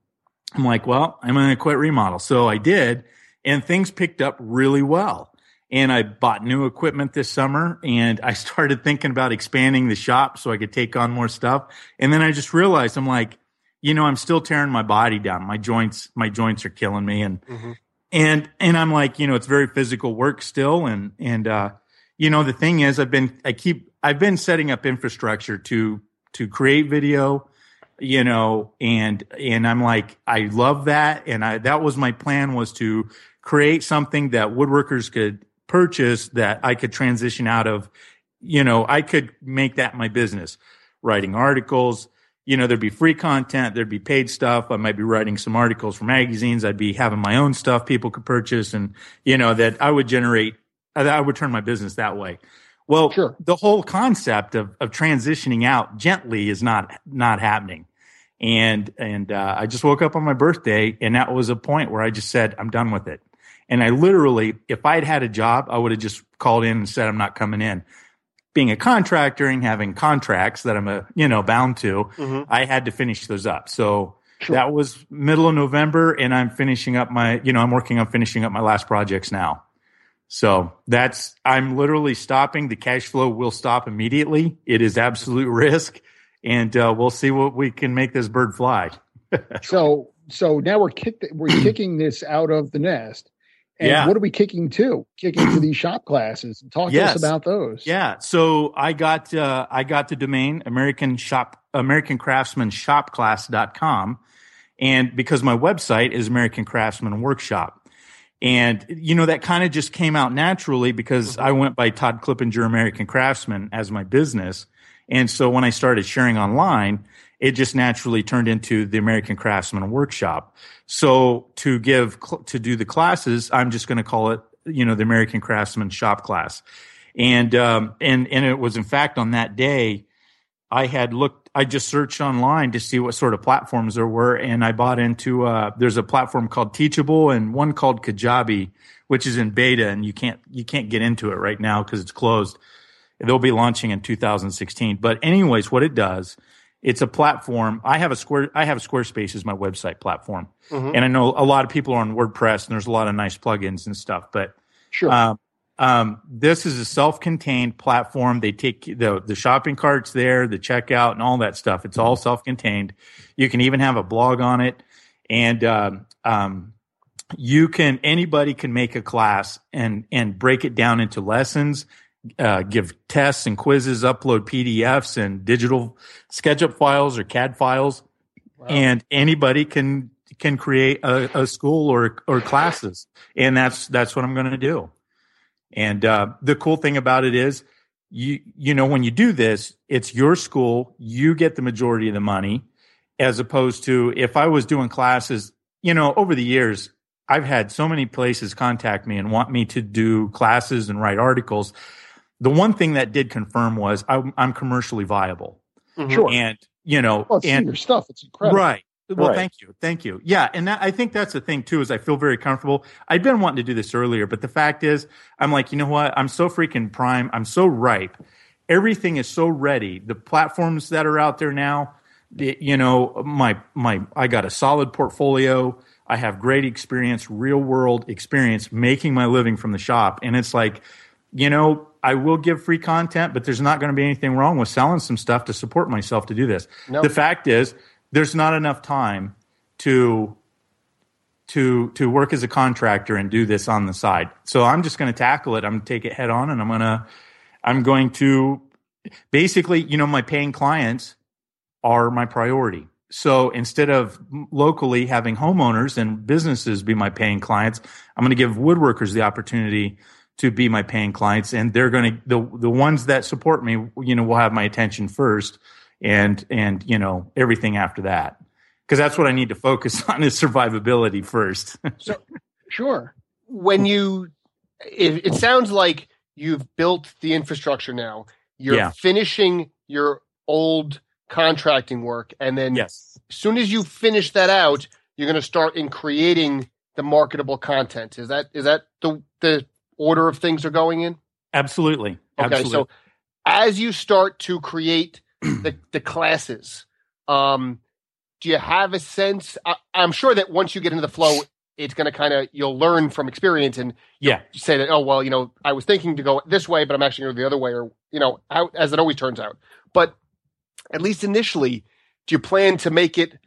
I'm like, well, I'm going to quit remodel. So I did, and things picked up really well. And I bought new equipment this summer and I (laughs) started thinking about expanding the shop so I could take on more stuff. And then I just realized I'm like, you know, I'm still tearing my body down. My joints, my joints are killing me. And, Mhm. and, and I'm like, you know, it's very physical work still. And, and, uh, you know, the thing is I've been, I keep, I've been setting up infrastructure to, to create video you know, and and I'm like, I love that, and I that was my plan was to create something that woodworkers could purchase that I could transition out of. You know, I could make that my business, writing articles. You know, there'd be free content, there'd be paid stuff. I might be writing some articles for magazines. I'd be having my own stuff people could purchase, and you know that I would generate. I would turn my business that way. Well, Sure. the whole concept of, of transitioning out gently is not not happening. And and uh, I just woke up on my birthday, and that was a point where I just said, I'm done with it. And I literally, if I had had a job, I would have just called in and said, I'm not coming in. Being a contractor and having contracts that I'm a you know bound to, Mhm. I had to finish those up. So Sure. that was middle of November, and I'm finishing up my you know I'm working on finishing up my last projects now. So that's I'm literally stopping. The cash flow will stop immediately. It is absolute (laughs) risk, and uh, we'll see what we can make this bird fly. (laughs) So so now we're kicked we're kicking this out of the nest. And Yeah. what are we kicking to? Kicking to these shop classes. Talk to us about those. Yeah. So I got uh, I got the domain American Shop American Craftsman Shopclass.com. And because my website is American Craftsman Workshop. And you know, that kind of just came out naturally because I went by Todd Clippinger American Craftsman as my business. And so when I started sharing online, it just naturally turned into the American Craftsman Workshop. So to give cl- to do the classes, I'm just going to call it, you know, the American Craftsman Shop Class. And um, and and it was in fact on that day, I had looked. I just searched online to see what sort of platforms there were, and I bought into. Uh, there's a platform called Teachable and one called Kajabi, which is in beta, and you can't you can't get into it right now because it's closed. They'll be launching in 2016. But anyways, what it does, it's a platform. I have a square. I have Squarespace as my website platform, Mhm. and I know a lot of people are on WordPress, and there's a lot of nice plugins and stuff. But Sure. um, um, this is a self-contained platform. They take the the shopping carts there, the checkout, and all that stuff. It's all self-contained. You can even have a blog on it, and um, um, you can anybody can make a class and and break it down into lessons. Uh, give tests and quizzes, upload PDFs and digital SketchUp files or CAD files, and anybody can can create a, a school or or classes, and that's that's what I'm going to do. And uh, the cool thing about it is, you you know, when you do this, it's your school. You get the majority of the money, as opposed to if I was doing classes. You know, over the years, I've had so many places contact me and want me to do classes and write articles. The one thing that did confirm was I'm, I'm commercially viable, Mhm. sure. and you know, well, and your stuff. It's incredible. Right. Well, Right. thank you. Thank you. Yeah. And that, I think that's the thing too, is I feel very comfortable. I'd been wanting to do this earlier, but the fact is, I'm like, you know what? I'm so freaking prime. I'm so ripe. Everything is so ready. The platforms that are out there now, the, you know, my, my, I got a solid portfolio. I have great experience, real world experience making my living from the shop. And it's like, you know, I will give free content, but there's not going to be anything wrong with selling some stuff to support myself to do this. No. The fact is, there's not enough time to to to work as a contractor and do this on the side. So I'm just going to tackle it. I'm going to take it head on, and I'm to I'm going to basically, you know, my paying clients are my priority. So instead of locally having homeowners and businesses be my paying clients, I'm going to give woodworkers the opportunity to be my paying clients, and they're going to the the ones that support me, you know, will have my attention first, and and you know everything after that, because that's what I need to focus (laughs) on is survivability first. (laughs) so, Sure. when you it, it sounds like you've built the infrastructure now you're Yeah. finishing your old contracting work and then yes, as soon as you finish that out you're going to start in creating the marketable content is that is that the the order of things are going in absolutely. okay absolutely. so as you start to create the the classes. Um do you have a sense I, i'm sure that once you get into the flow it's going to kind of you'll learn from experience and yeah, say that oh well you know i was thinking to go this way but i'm actually going to go the other way or you know how, as it always turns out. But at least initially do you plan to make it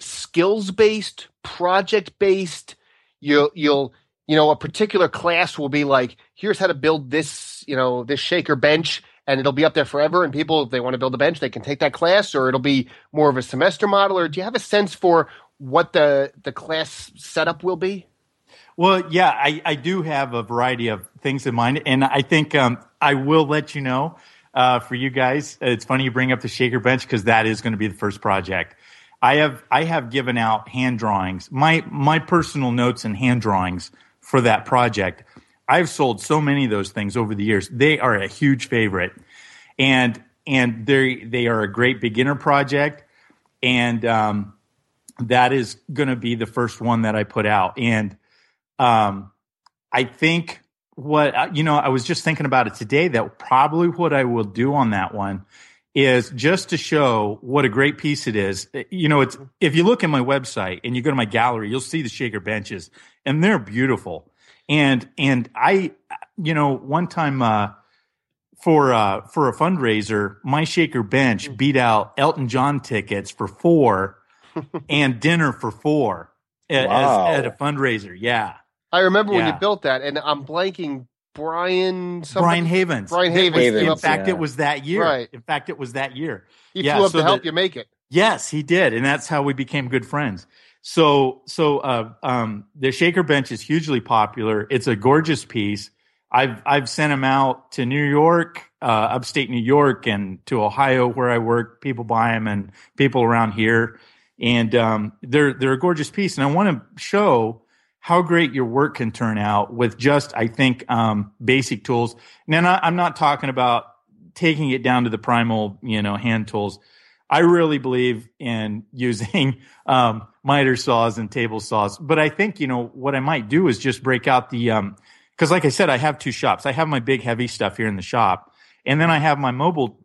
skills based project based you'll you'll you know a particular class will be like here's how to build this you know this shaker bench and it'll be up there forever. And people, if they want to build a bench, they can take that class, or it'll be more of a semester model. Or do you have a sense for what the the class setup will be? Well, yeah, I, I do have a variety of things in mind, and I think um, I will let you know uh, for you guys. It's funny you bring up the shaker bench because that is going to be the first project. I have I have given out hand drawings, my my personal notes and hand drawings for that project. I've sold so many of those things over the years. They are a huge favorite, and and they they are a great beginner project, and um, that is going to be the first one that I put out. And um, I think what uh, you know, I was just thinking about it today. That probably what I will do on that one is just to show what a great piece it is. You know, it's if you look at my website and you go to my gallery, you'll see the shaker benches, and they're beautiful. And and I, you know, one time uh, for uh, for a fundraiser, my shaker bench beat out Elton John tickets for four (laughs) and dinner for four Wow. as, at a fundraiser. Yeah, I remember when you built that, and I'm blanking. Brian, something. Brian Havens. Brian was- Havens In fact, yeah. it was that year. Right. In fact, it was that year. He yeah, flew up so to help the- you make it. Yes, he did, and that's how we became good friends. So, so uh, um, the shaker bench is hugely popular. It's a gorgeous piece. I've I've sent them out to New York, uh, upstate New York, and to Ohio where I work. People buy them, and people around here, and um, they're they're a gorgeous piece. And I want to show how great your work can turn out with just I think um, basic tools. Now, not, I'm not talking about taking it down to the primal, you know, hand tools. I really believe in using (laughs) um, miter saws and table saws, but I think you know what I might do is just break out the um because, like I said, I have two shops. I have my big heavy stuff here in the shop, and then I have my mobile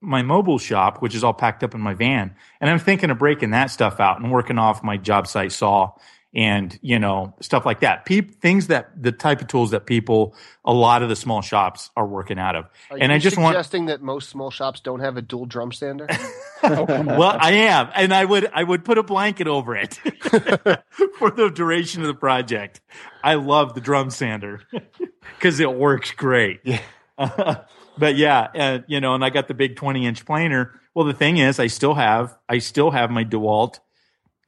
my mobile shop, which is all packed up in my van. And I'm thinking of breaking that stuff out and working off my job site saw and you know stuff like that. Peop, things that the type of tools that people, a lot of the small shops are working out of. Are and you I just want suggesting that most small shops don't have a dual drum sander. Come (laughs) on. well, I am, and I would I would put a blanket over it (laughs) for the duration of the project. I love the drum sander (laughs) because it works great. Yeah. but yeah, uh, you know, and I got the big twenty inch planer. Well, the thing is, I still have I still have my Dewalt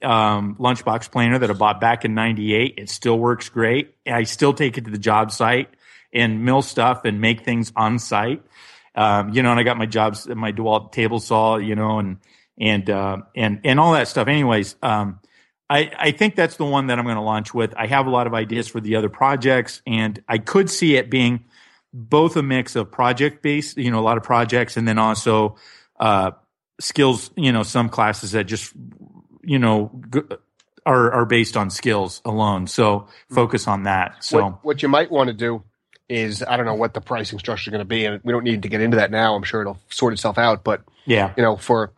um, lunchbox planner that I bought back in '98. It still works great. I still take it to the job site and mill stuff and make things on site. Um, you know, and I got my jobs, my Dewalt table saw, you know, and and uh, and and all that stuff. Anyways, um, I I think that's the one that I'm going to launch with. I have a lot of ideas for the other projects, and I could see it being both a mix of project based, you know, a lot of projects, and then also uh, skills. You know, some classes that just you know g- are are based on skills alone. So hmm. focus on that. So what, what you might want to do is I don't know what the pricing structure is going to be, and we don't need to get into that now. I'm sure it'll sort itself out. But yeah, you know, for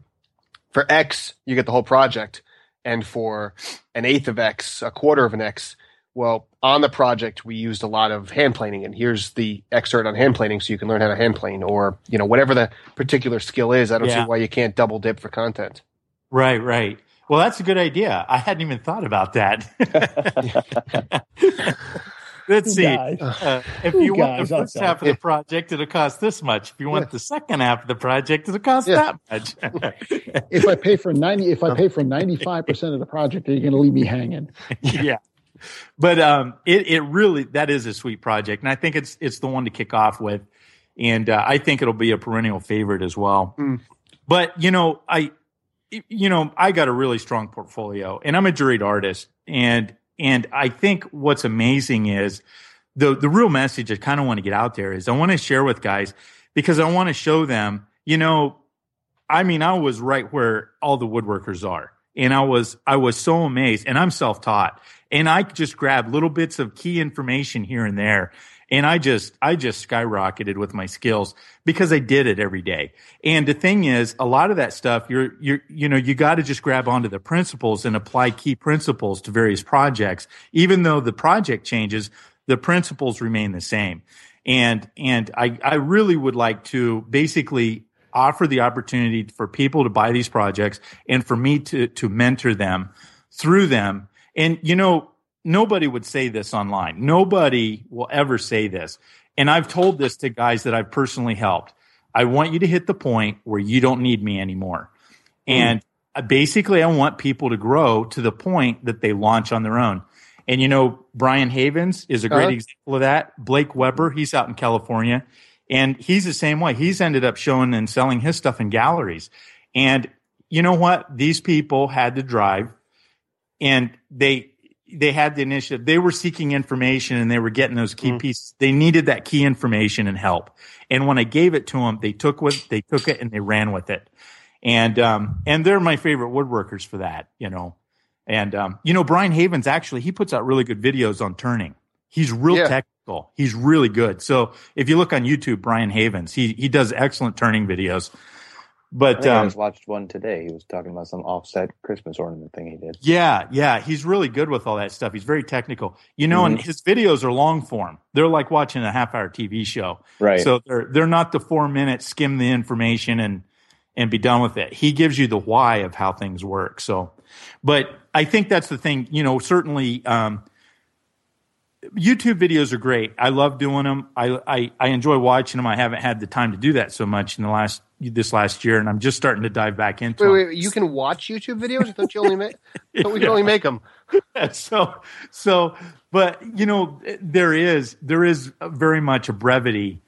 for X, you get the whole project, and for an eighth of X, a quarter of an X. Well, on the project, we used a lot of hand planing, and here's the excerpt on hand planing, so you can learn how to hand plane, or you know, whatever the particular skill is. I don't Yeah. see why you can't double dip for content. Right, right. Well, that's a good idea. I hadn't even thought about that. (laughs) Let's see. Uh, if You you want the first half of the project, it'll cost this much. If you want Yeah. the second half of the project, it'll cost Yeah. that much. (laughs) if I pay for ninety, if I pay for ninety five percent of the project, are you going to leave me hanging? (laughs) yeah. But um, it it really that is a sweet project, and I think it's it's the one to kick off with, and uh, I think it'll be a perennial favorite as well. Mm. But you know, I you know I got a really strong portfolio, and I'm a juried artist, and and I think what's amazing is the the real message I kind of want to get out there is I want to share with guys because I want to show them, you know, I mean, I was right where all the woodworkers are. And I was I was so amazed. And I'm self-taught. And I just grabbed little bits of key information here and there. And I just I just skyrocketed with my skills because I did it every day. And the thing is, a lot of that stuff you're you're you know, you got to just grab onto the principles and apply key principles to various projects. Even though the project changes, the principles remain the same. And and I, I really would like to basically offer the opportunity for people to buy these projects and for me to to mentor them through them. And you know, nobody would say this online. Nobody will ever say this. And I've told this to guys that I've personally helped. I want you to hit the point where you don't need me anymore. And uh, basically, I want people to grow to the point that they launch on their own. And you know, Brian Havens is a great Uh-huh. example of that. Blake Weber, he's out in California, and he's the same way. He's ended up showing and selling his stuff in galleries. And you know what? These people had to drive, and they they had the initiative. They were seeking information, and they were getting those key Mm. pieces. They needed that key information and help. And when I gave it to them, they took what they took it and they ran with it. And um, and they're my favorite woodworkers for that. You know. And um, you know, Brian Havens actually he puts out really good videos on turning. He's real Yeah. technical. He's really good. So if you look on YouTube, Brian Havens, he he does excellent turning videos. I, But I um, just watched one today. He was talking about some offset Christmas ornament thing he did. yeah, yeah, he's really good with all that stuff. He's very technical. You know, and his videos are long form. They're like watching a half hour TV show. Right. So they're they're not the four minute skim the information and and be done with it. He gives you the why of how things work. So, but I think that's the thing. You know, certainly um, YouTube videos are great. I love doing them. I, I I enjoy watching them. I haven't had the time to do that so much in the last this last year, and I'm just starting to dive back into. Wait, wait, you can watch YouTube videos? I thought you only make. (laughs) We could only make them. so so but you know there is there is very much a brevity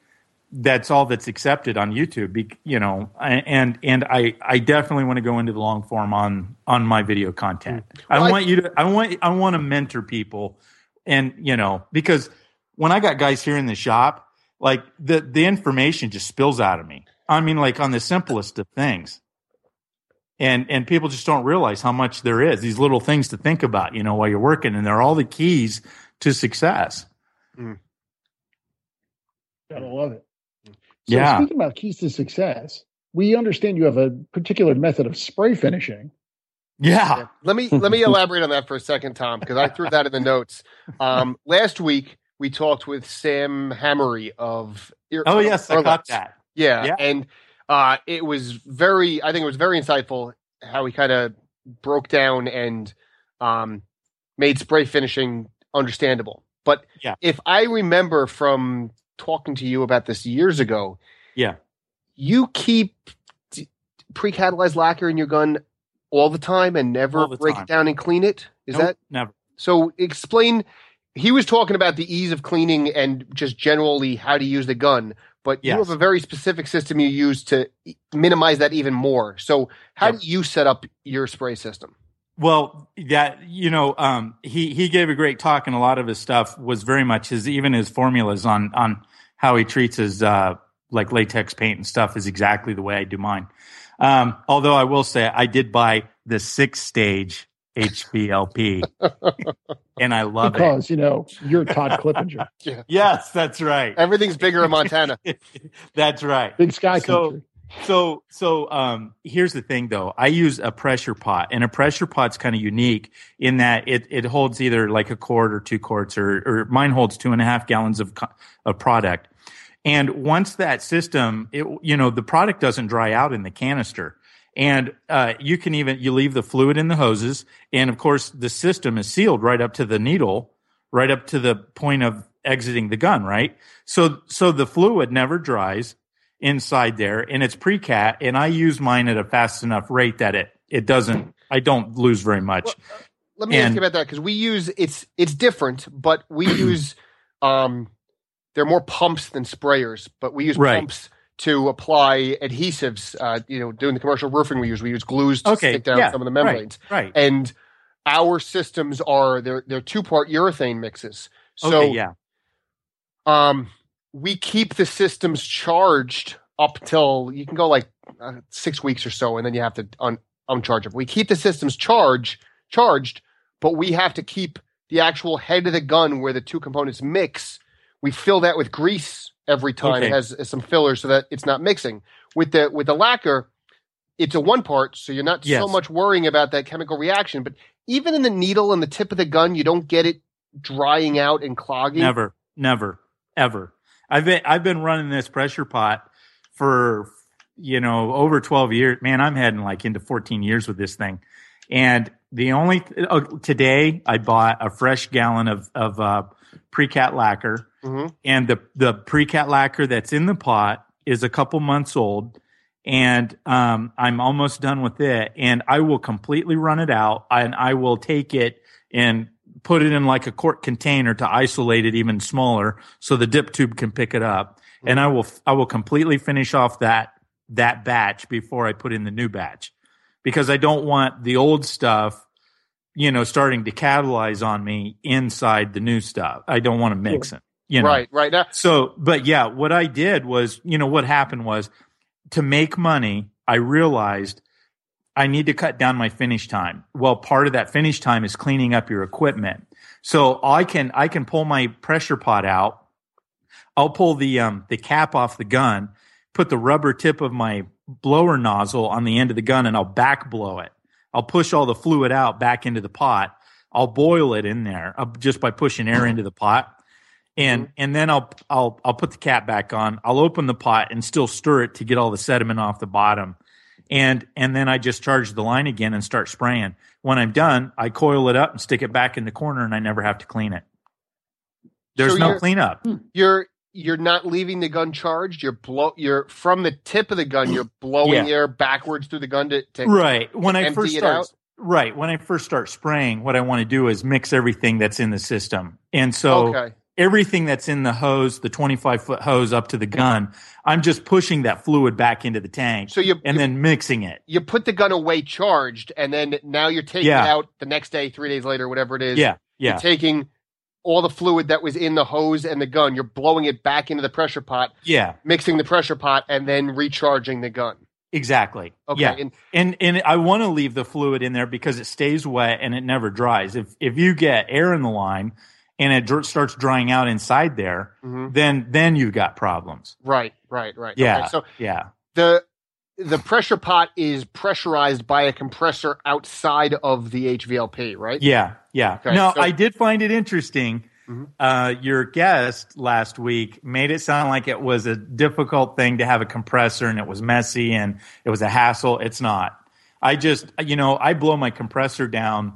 that's all that's accepted on youtube you know and and i i definitely want to go into the long form on on my video content mm. Well, i I- want you to i want i want to mentor people and you know because when i got guys here in the shop like the the information just spills out of me i mean like on the simplest of things and and people just don't realize how much there is these little things to think about you know while you're working and they're all the keys to success Gotta love it. So Yeah. speaking about keys to success, we understand you have a particular method of spray finishing. yeah Yeah. Let me let me (laughs) elaborate on that for a second, Tom, because I threw that in the notes. Um, last week we talked with Sam Hammery of. oh yes i got that Yeah, Yeah. and uh, it was very. I think it was very insightful how he kind of broke down and um, made spray finishing understandable. But Yeah. if I remember from talking to you about this years ago, Yeah. you keep pre-catalyzed lacquer in your gun all the time and never the break time. it down and clean it. Is Nope, that never so? Explain. He was talking about the ease of cleaning and just generally how to use the gun, but you have a very specific system you use to minimize that even more. So, how Yep. do you set up your spray system? Well, that you know, um, he he gave a great talk, and a lot of his stuff was very much his even his formulas on on how he treats his uh, like latex paint and stuff is exactly the way I do mine. Um, although I will say I did buy the six stage HVLP, and I love it. because, you know, you're Todd Clippinger. (laughs) it. Yes, that's right. Everything's bigger in Montana. (laughs) that's right. Big sky So- country. So, so um, here's the thing, though. I use a pressure pot, and a pressure pot's kind of unique in that it it holds either like a quart or two quarts, or or mine holds two and a half gallons of co- of product. And once that system, it, you know, the product doesn't dry out in the canister, and uh, you can even you leave the fluid in the hoses, and of course the system is sealed right up to the needle, right up to the point of exiting the gun, right? So so the fluid never dries inside there and it's pre-cat and I use mine at a fast enough rate that it it doesn't I don't lose very much. Well, Let me ask you about that because we use it's it's different, but we (clears throat) use um they're more pumps than sprayers, but we use Right. pumps to apply adhesives. Uh, you know, doing the commercial roofing, we use we use glues to okay. stick down yeah, some of the membranes. Right. right. and our systems are they're they're two part urethane mixes. So okay, yeah. um we keep the systems charged up till you can go like uh, six weeks or so, and then you have to un- uncharge them. We keep the systems charged charged, but we have to keep the actual head of the gun where the two components mix. We fill that with grease every time. Okay. It has uh, some filler so that it's not mixing. With the with the lacquer, it's a one part, so you're not so much worrying about that chemical reaction. But even in the needle and the tip of the gun, you don't get it drying out and clogging. Never, never, ever. I've been I've been running this pressure pot for you know over twelve years. Man, I'm heading like into fourteen years with this thing. And the only uh, today I bought a fresh gallon of of uh, pre-cat lacquer, Mhm. and the the pre-cat lacquer that's in the pot is a couple months old, and um, I'm almost done with it. And I will completely run it out, and I will take it and put it in like a quart container to isolate it even smaller, so the dip tube can pick it up. And I will I will completely finish off that that batch before I put in the new batch, because I don't want the old stuff you know, starting to catalyze on me inside the new stuff. I don't want to mix it. You know? Right, right. Now, So, but yeah, what I did was, you know, what happened was to make money, I realized I need to cut down my finish time. Well, part of that finish time is cleaning up your equipment. So I can, I can pull my pressure pot out. I'll pull the, um, the cap off the gun, put the rubber tip of my blower nozzle on the end of the gun and I'll back blow it. I'll push all the fluid out back into the pot. I'll boil it in there uh, just by pushing air into the pot. And mm-hmm. and then I'll I'll I'll put the cap back on. I'll open the pot and still stir it to get all the sediment off the bottom. And and then I just charge the line again and start spraying. When I'm done, I coil it up and stick it back in the corner and I never have to clean it. There's So no cleanup. Hmm. you're you're not leaving the gun charged. You're blow. You're from the tip of the gun. You're (clears throat) blowing Yeah. air backwards through the gun to, to Right. When I first start out? right, when I first start spraying, what I want to do is mix everything that's in the system. And so Okay. Everything that's in the hose, the 25 foot hose up to the gun, I'm just pushing that fluid back into the tank So you and you, then mixing it. you put the gun away charged, and then now you're taking Yeah. it out the next day, three days later, whatever it is. Yeah. You're Yeah. taking all the fluid that was in the hose and the gun. You're blowing it back into the pressure pot, Yeah. mixing the pressure pot, and then recharging the gun. Exactly. Okay. Yeah. And And and I want to leave the fluid in there because it stays wet and it never dries. If if you get air in the line and it starts drying out inside there, Mhm. then then you've got problems. right, right, right. Yeah. Okay, so Yeah. the the pressure pot is pressurized by a compressor outside of the HVLP, right? Yeah, yeah. Okay, no, so- I did find it interesting. Mhm. Uh, your guest last week made it sound like it was a difficult thing to have a compressor and it was messy and it was a hassle. It's not. I just, you know, I blow my compressor down.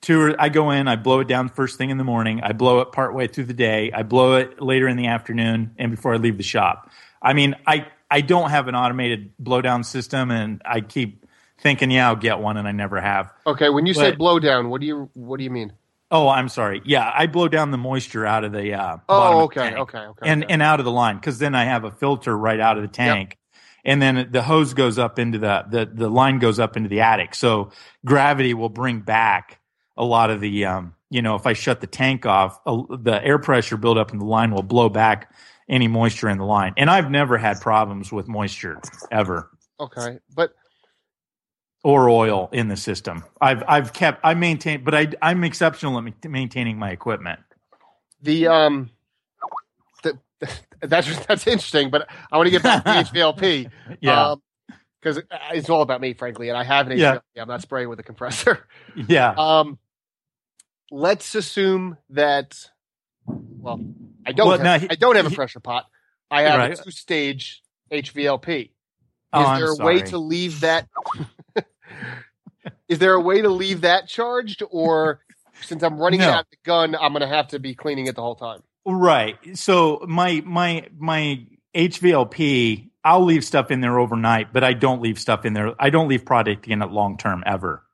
Two, or, I go in, I blow it down first thing in the morning. I blow it partway through the day. I blow it later in the afternoon and before I leave the shop. I mean, I I don't have an automated blowdown system, and I keep thinking, yeah, I'll get one, and I never have. Okay, when you say But- blow down, what do you what do you mean? Oh, I'm sorry. Yeah, I blow down the moisture out of the uh, Oh, of the okay, okay, okay. and okay. and out of the line because then I have a filter right out of the tank, and then the hose goes up into the the the line goes up into the attic. So gravity will bring back a lot of the um you know if I shut the tank off, uh, the air pressure buildup in the line will blow back any moisture in the line. And I've never had problems with moisture ever okay, but or oil in the system. I've I've kept I maintain, but I I'm exceptional at maintaining my equipment. the um, the, (laughs) that's that's interesting. But I want to get back to the (laughs) HVLP. Yeah. because it's all about me, frankly, and I have an Yeah. I'm not spraying with a compressor. Yeah. (laughs) Um, let's assume that. Well, I don't. Well, have, he- I don't have a he- pressure pot. I have Right. a two-stage HVLP. Is Oh, there a way to leave that? (laughs) is there a way to leave that charged, or since I'm running No. out the gun, I'm going to have to be cleaning it the whole time? Right. So my my my HVLP, I'll leave stuff in there overnight, but I don't leave stuff in there. I don't leave product in it long term ever.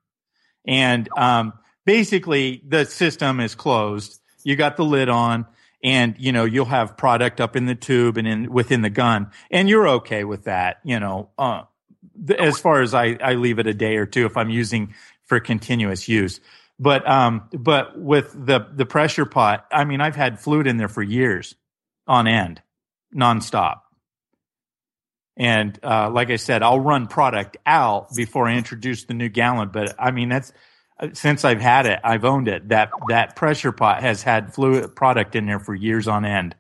And um, basically, the system is closed. You got the lid on, and you know you'll have product up in the tube and in within the gun, and you're okay with that. You know, uh, as far as I I leave it a day or two if I'm using for continuous use. But um, but with the the pressure pot, I mean, I've had fluid in there for years, on end, nonstop. And uh, like I said, I'll run product out before I introduce the new gallon. But I mean, that's since I've had it, I've owned it. That that pressure pot has had fluid product in there for years on end.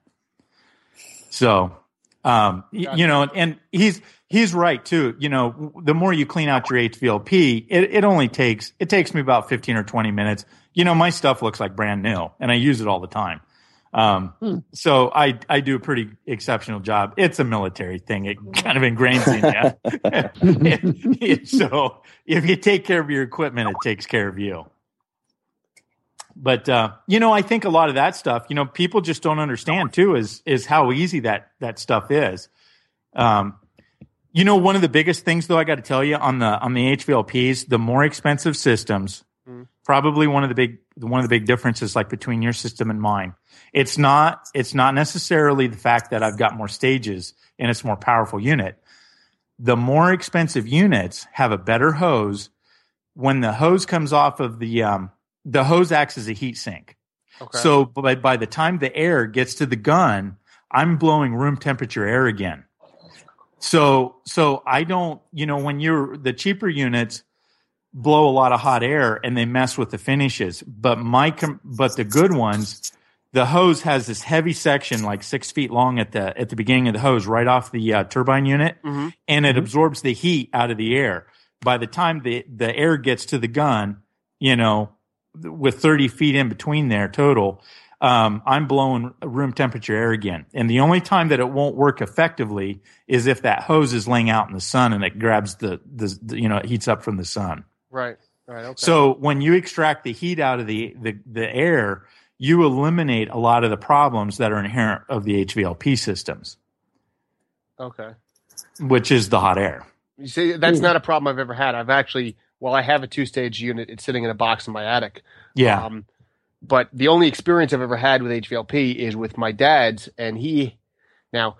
So, um, Gotcha. you know, and he's he's right too. You know, the more you clean out your HVLP, it, it only takes it takes me about fifteen or twenty minutes. You know, my stuff looks like brand new, and I use it all the time. Um, Hmm. so I I do a pretty exceptional job. It's a military thing; it kind of ingrains in you. (laughs) (laughs) so if you take care of your equipment, it takes care of you. But uh, you know, I think a lot of that stuff, you know, people just don't understand too, is is how easy that that stuff is. Um, you know, one of the biggest things though, I got to tell you on the on the HVLPs, the more expensive systems. Probably one of the big one of the big differences like between your system and mine. It's not it's not necessarily the fact that I've got more stages and it's more powerful unit. The more expensive units have a better hose. When the hose comes off of the um, the hose acts as a heat sink. Okay. So by, by the time the air gets to the gun, I'm blowing room temperature air again. So so I don't, you know, when you're the cheaper units blow a lot of hot air and they mess with the finishes, but my com- but the good ones, the hose has this heavy section like six feet long at the at the beginning of the hose, right off the uh, turbine unit, Mhm. and it absorbs the heat out of the air. By the time the the air gets to the gun, you know, with 30 feet in between there total, um, I'm blowing room temperature air again. And the only time that it won't work effectively is if that hose is laying out in the sun and it grabs the, the, the you know, it heats up from the sun. Right. Right. Okay. So when you extract the heat out of the, the, the air, you eliminate a lot of the problems that are inherent of the HVLP systems, okay. which is the hot air. You see, that's Ooh. not a problem I've ever had. I've actually, well, I have a two stage unit. It's sitting in a box in my attic. Yeah. Um, but the only experience I've ever had with HVLP is with my dad's, and he now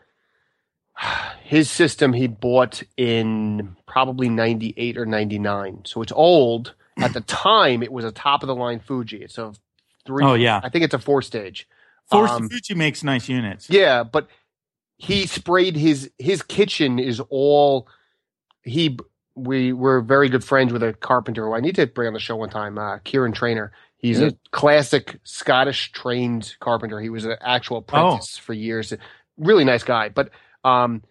his system he bought in probably 98 or 99 so it's old at the (clears throat) time it was a top of the line fuji it's a three Oh, yeah. i think it's a four stage Four um, Fuji makes nice units. yeah, but he sprayed his his kitchen is all he we were very good friends with a carpenter who I need to bring on the show one time, uh, Kieran Trainer. He's a classic Scottish trained carpenter. He was an actual apprentice for years. Really nice guy. But um,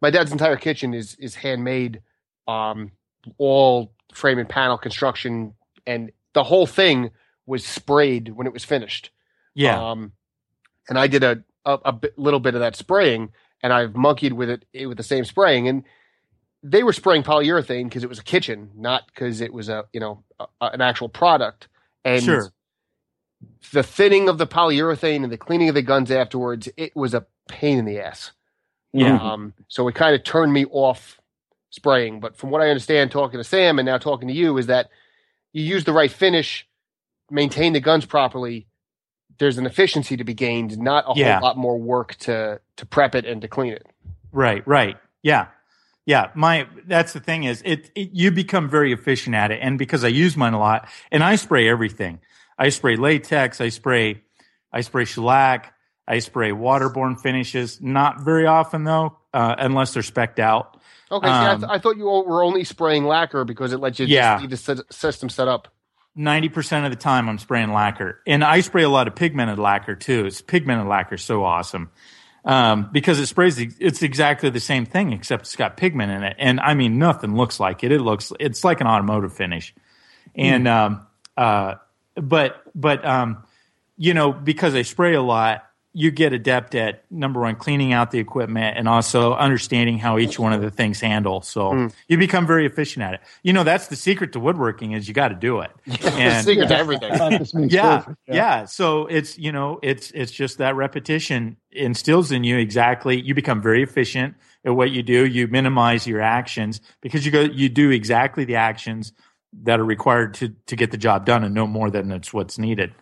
my dad's entire kitchen is is handmade, um, all frame and panel construction, and the whole thing was sprayed when it was finished. Yeah. Um, and I did a, a, a bit, little bit of that spraying, and I've monkeyed with it eh, with the same spraying. And they were spraying polyurethane because it was a kitchen, not because it was a you know a- an actual product. And Sure. the thinning of the polyurethane and the cleaning of the guns afterwards, it was a pain in the ass. Yeah. Um, so it kind of turned me off spraying. But from what I understand, talking to Sam and now talking to you, is that you use the right finish, maintain the guns properly. There's an efficiency to be gained, not a Yeah. whole lot more work to to prep it and to clean it. Right, right. Yeah. Yeah, my that's the thing is it, it you become very efficient at it and because I use mine a lot and I spray everything. I spray latex, I spray I spray shellac, I spray waterborne finishes, not very often though, uh, unless they're specked out. Okay, see, I, Um, th- I thought you were only spraying lacquer because it lets you Yeah. just see the system set up. 90% of the time I'm spraying lacquer. And I spray a lot of pigmented lacquer too. It's pigmented lacquer so awesome. Um, because it sprays, the- it's exactly the same thing, except it's got pigment in it. And I mean, nothing looks like it. It looks, it's like an automotive finish. And, um, uh, but, but, um, you know, because I spray a lot, you get adept at number one, cleaning out the equipment and also understanding how each one of the things handle. So you become very efficient at it. You know, that's the secret to woodworking is you got to do it. (laughs) And- Secret to everything. (laughs) Practice makes yeah, yeah. So it's you know it's it's just that repetition instills in you exactly. You become very efficient at what you do. You minimize your actions because you go you do exactly the actions that are required to to get the job done and no more than it's what's needed.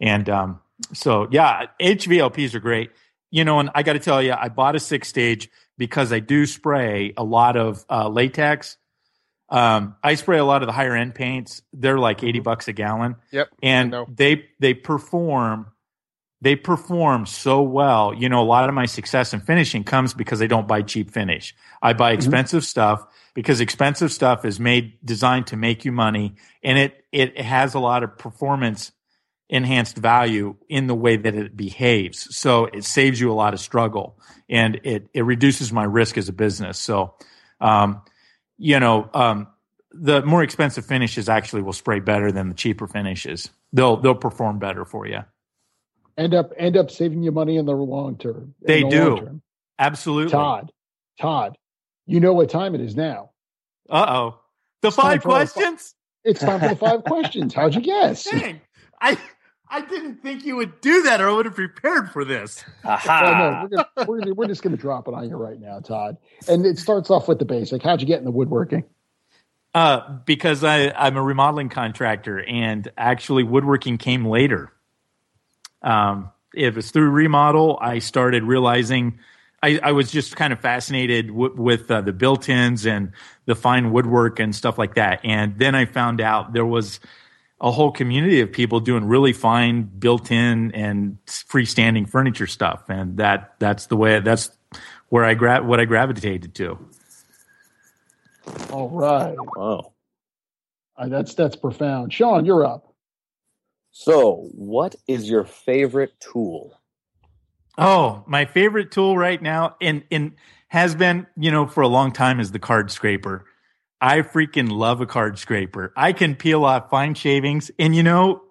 And um, so yeah, HVLPs are great. You know, and I got to tell you, I bought a six stage because I do spray a lot of uh, latex. Um, I spray a lot of the higher end paints. They're like eighty bucks a gallon Yep. and they they perform they perform so well you know a lot of my success in finishing comes because i don't buy cheap finish i buy expensive stuff because expensive stuff is made designed to make you money and it it has a lot of performance enhanced value in the way that it behaves so it saves you a lot of struggle and it it reduces my risk as a business so um you know um the more expensive finishes actually will spray better than the cheaper finishes. They'll they'll perform better for you. End up end up saving you money in the long term. They the do. term. Absolutely. Todd, Todd, you know what time it is now. Uh oh. The It's five for our fi- questions. It's time for the five (laughs) questions. How'd you guess? Dang. I I didn't think you would do that, or I would have prepared for this. Aha. Well, no, we're, gonna, we're, we're just going to drop it on you right now, Todd. And it starts off with the basic. How'd you get in the woodworking? Uh, because I, I'm a remodeling contractor, and actually, woodworking came later. Um, it was through remodel. I started realizing I, I was just kind of fascinated w- with uh, the built-ins and the fine woodwork and stuff like that. And then I found out there was a whole community of people doing really fine built-in and freestanding furniture stuff, and that that's the way that's where I gra- what I gravitated to. All right. Wow. Uh, that's that's profound. Sean, you're up. So, what is your favorite tool? Oh, my favorite tool right now, and and has been, you know, for a long time, is the card scraper. I freaking love a card scraper. I can peel off fine shavings, and you know,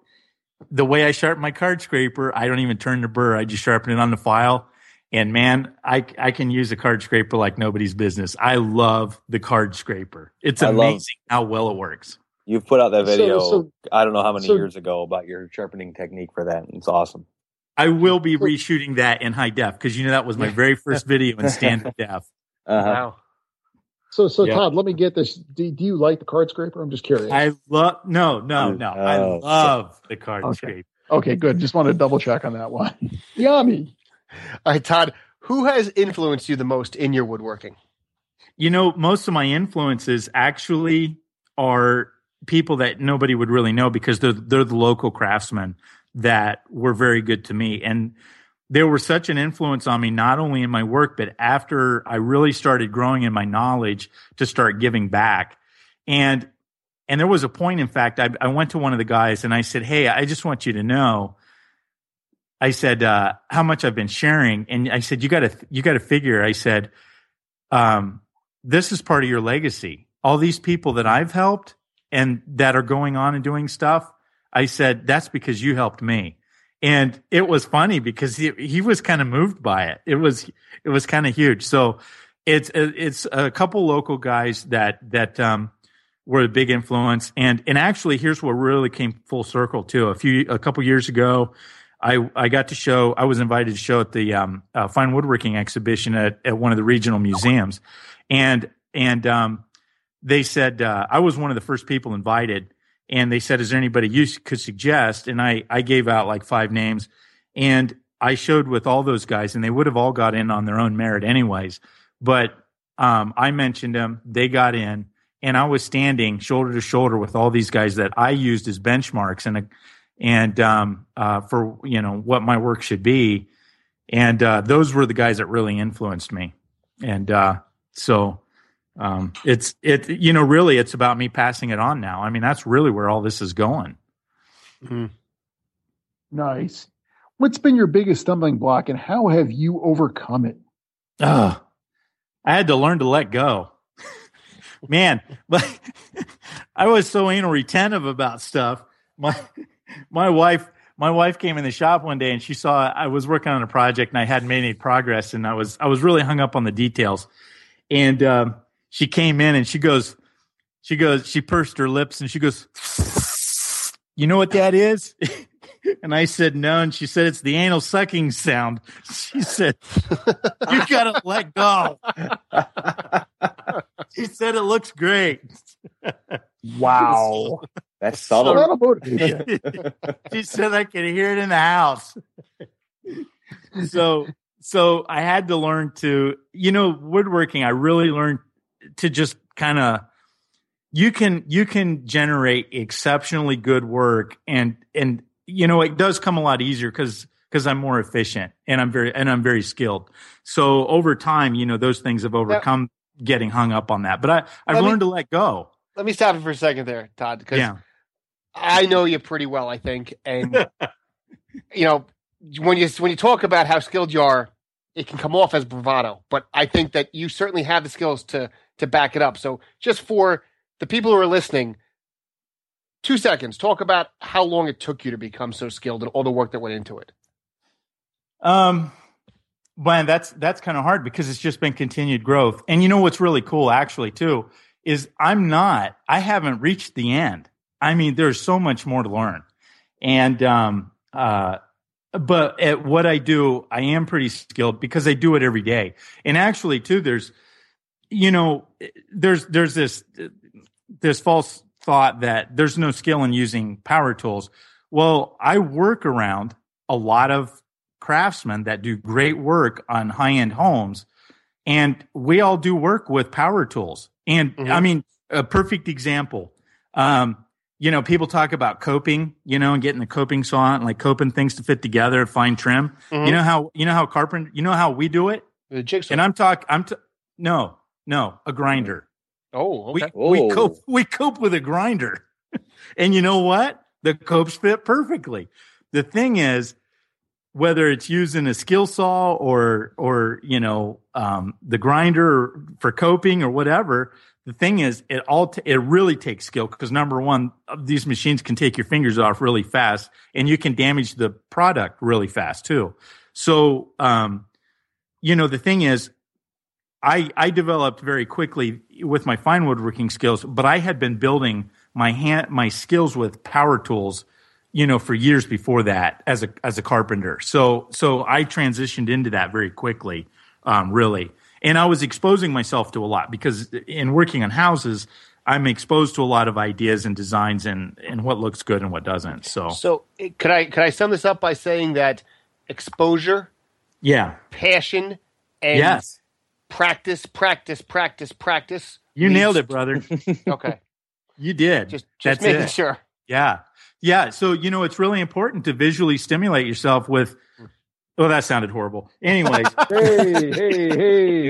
the way I sharpen my card scraper, I don't even turn the burr. I just sharpen it on the file. And man, I I can use a card scraper like nobody's business. I love the card scraper. It's I amazing love- how well it works. You've put out that So- video. so- I don't know how many so- years ago about your sharpening technique for that. It's awesome. I will be reshooting that in high def because you know that was my very first video in (laughs) standard def. Uh-huh. Wow. So, so Yeah. Todd, let me get this. Do, do you like the card scraper? I'm just curious. I love no, no, no. Oh, I Oh, love the card Okay. scraper. okay, good. Just want to double check on that one. (laughs) Dyami. All right, Todd. Who has influenced you the most in your woodworking? You know, most of my influences actually are people that nobody would really know because they're they're the local craftsmen that were very good to me and they were such an influence on me not only in my work but after I really started growing in my knowledge to start giving back. And and there was a point in fact I, I went to one of the guys and I said hey I just want you to know I said uh, how much I've been sharing. And I said you got to you got to figure I said um, this is part of your legacy. All these people that I've helped and that are going on and doing stuff I said that's because you helped me and it was funny because he he was kind of moved by it. It was it was kind of huge. So it's it's a couple local guys that that um were a big influence. And and actually here's what really came full circle too. A few a couple years ago I I got to show I was invited to show at the um, uh, fine woodworking exhibition at, at one of the regional museums. And and um they said uh, I was one of the first people invited and they said is there anybody you could suggest and I I gave out like five names and I showed with all those guys and they would have all got in on their own merit anyways but um, I mentioned them. They got in, and I was standing shoulder to shoulder with all these guys that I used as benchmarks and and um, uh, for you know what my work should be. And uh, those were the guys that really influenced me. And uh, so um, it's it you know really it's about me passing it on now. I mean that's really where all this is going. Mm-hmm. Nice. What's been your biggest stumbling block and how have you overcome it? Ugh. I had to learn to let go. (laughs) Man, but (laughs) I was so anal retentive about stuff. My my wife my wife came in the shop one day and she saw I was working on a project and I hadn't made any progress and I was I was really hung up on the details. And um, she came in and she goes she goes she pursed her lips and she goes you know what that is? (laughs) And I said no, and she said it's the anal sucking sound. (laughs) She said, "You gotta let go." (laughs) She said it looks great. Wow. That's So subtle. that'll motivate you. she said I could hear it in the house. So, so I had to learn to, you know, woodworking. I really learned to just kind of, you can you can generate exceptionally good work, and and you know it does come a lot easier because because I'm more efficient and I'm very and I'm very skilled. So over time, you know, those things have overcome getting hung up on that. But I I've Let me- learned to let go. Let me stop you for a second there, Todd, because Yeah. I know you pretty well, I think, and you know when you when you talk about how skilled you are, it can come off as bravado. But I think that you certainly have the skills to to back it up. So just for the people who are listening, two seconds. Talk about how long it took you to become so skilled and all the work that went into it. Um, man, that's that's kind of hard because it's just been continued growth. And you know what's really cool, actually, too, is I'm not. I haven't reached the end. I mean, there's so much more to learn, and um, uh, but at what I do, I am pretty skilled because I do it every day. And actually, too, there's, you know, there's there's this this false thought that there's no skill in using power tools. Well, I work around a lot of craftsmen that do great work on high end homes, and we all do work with power tools. And Mhm. I mean, a perfect example. Um, you know, people talk about coping, you know, and getting the coping saw and like coping things to fit together, fine trim. Mhm. You know how you know how carpenter, you know how we do it. The jigsaw. And I'm talk, I'm t- no, no, a grinder. oh, okay. We we Oh. cope we cope with a grinder, (laughs) and you know what? The copes fit perfectly. The thing is, whether it's using a skill saw or or you know um, the grinder for coping or whatever, the thing is, it all t- it really takes skill because number one, these machines can take your fingers off really fast, and you can damage the product really fast too. So, um, you know, the thing is, I I developed very quickly with my fine woodworking skills, but I had been building my hand my skills with power tools, you know, for years before that as a as a carpenter. So so I transitioned into that very quickly, um, really, and I was exposing myself to a lot because in working on houses, I'm exposed to a lot of ideas and designs and and what looks good and what doesn't. So So eh, could I could I sum this up by saying that exposure, yeah, passion, and yes, practice, practice, practice, practice. you leads- nailed it, brother. (laughs) Okay, You did. just just That's making it. sure. Yeah. Yeah. So, you know, it's really important to visually stimulate yourself with, Well, that sounded horrible. Anyways, (laughs) hey, hey,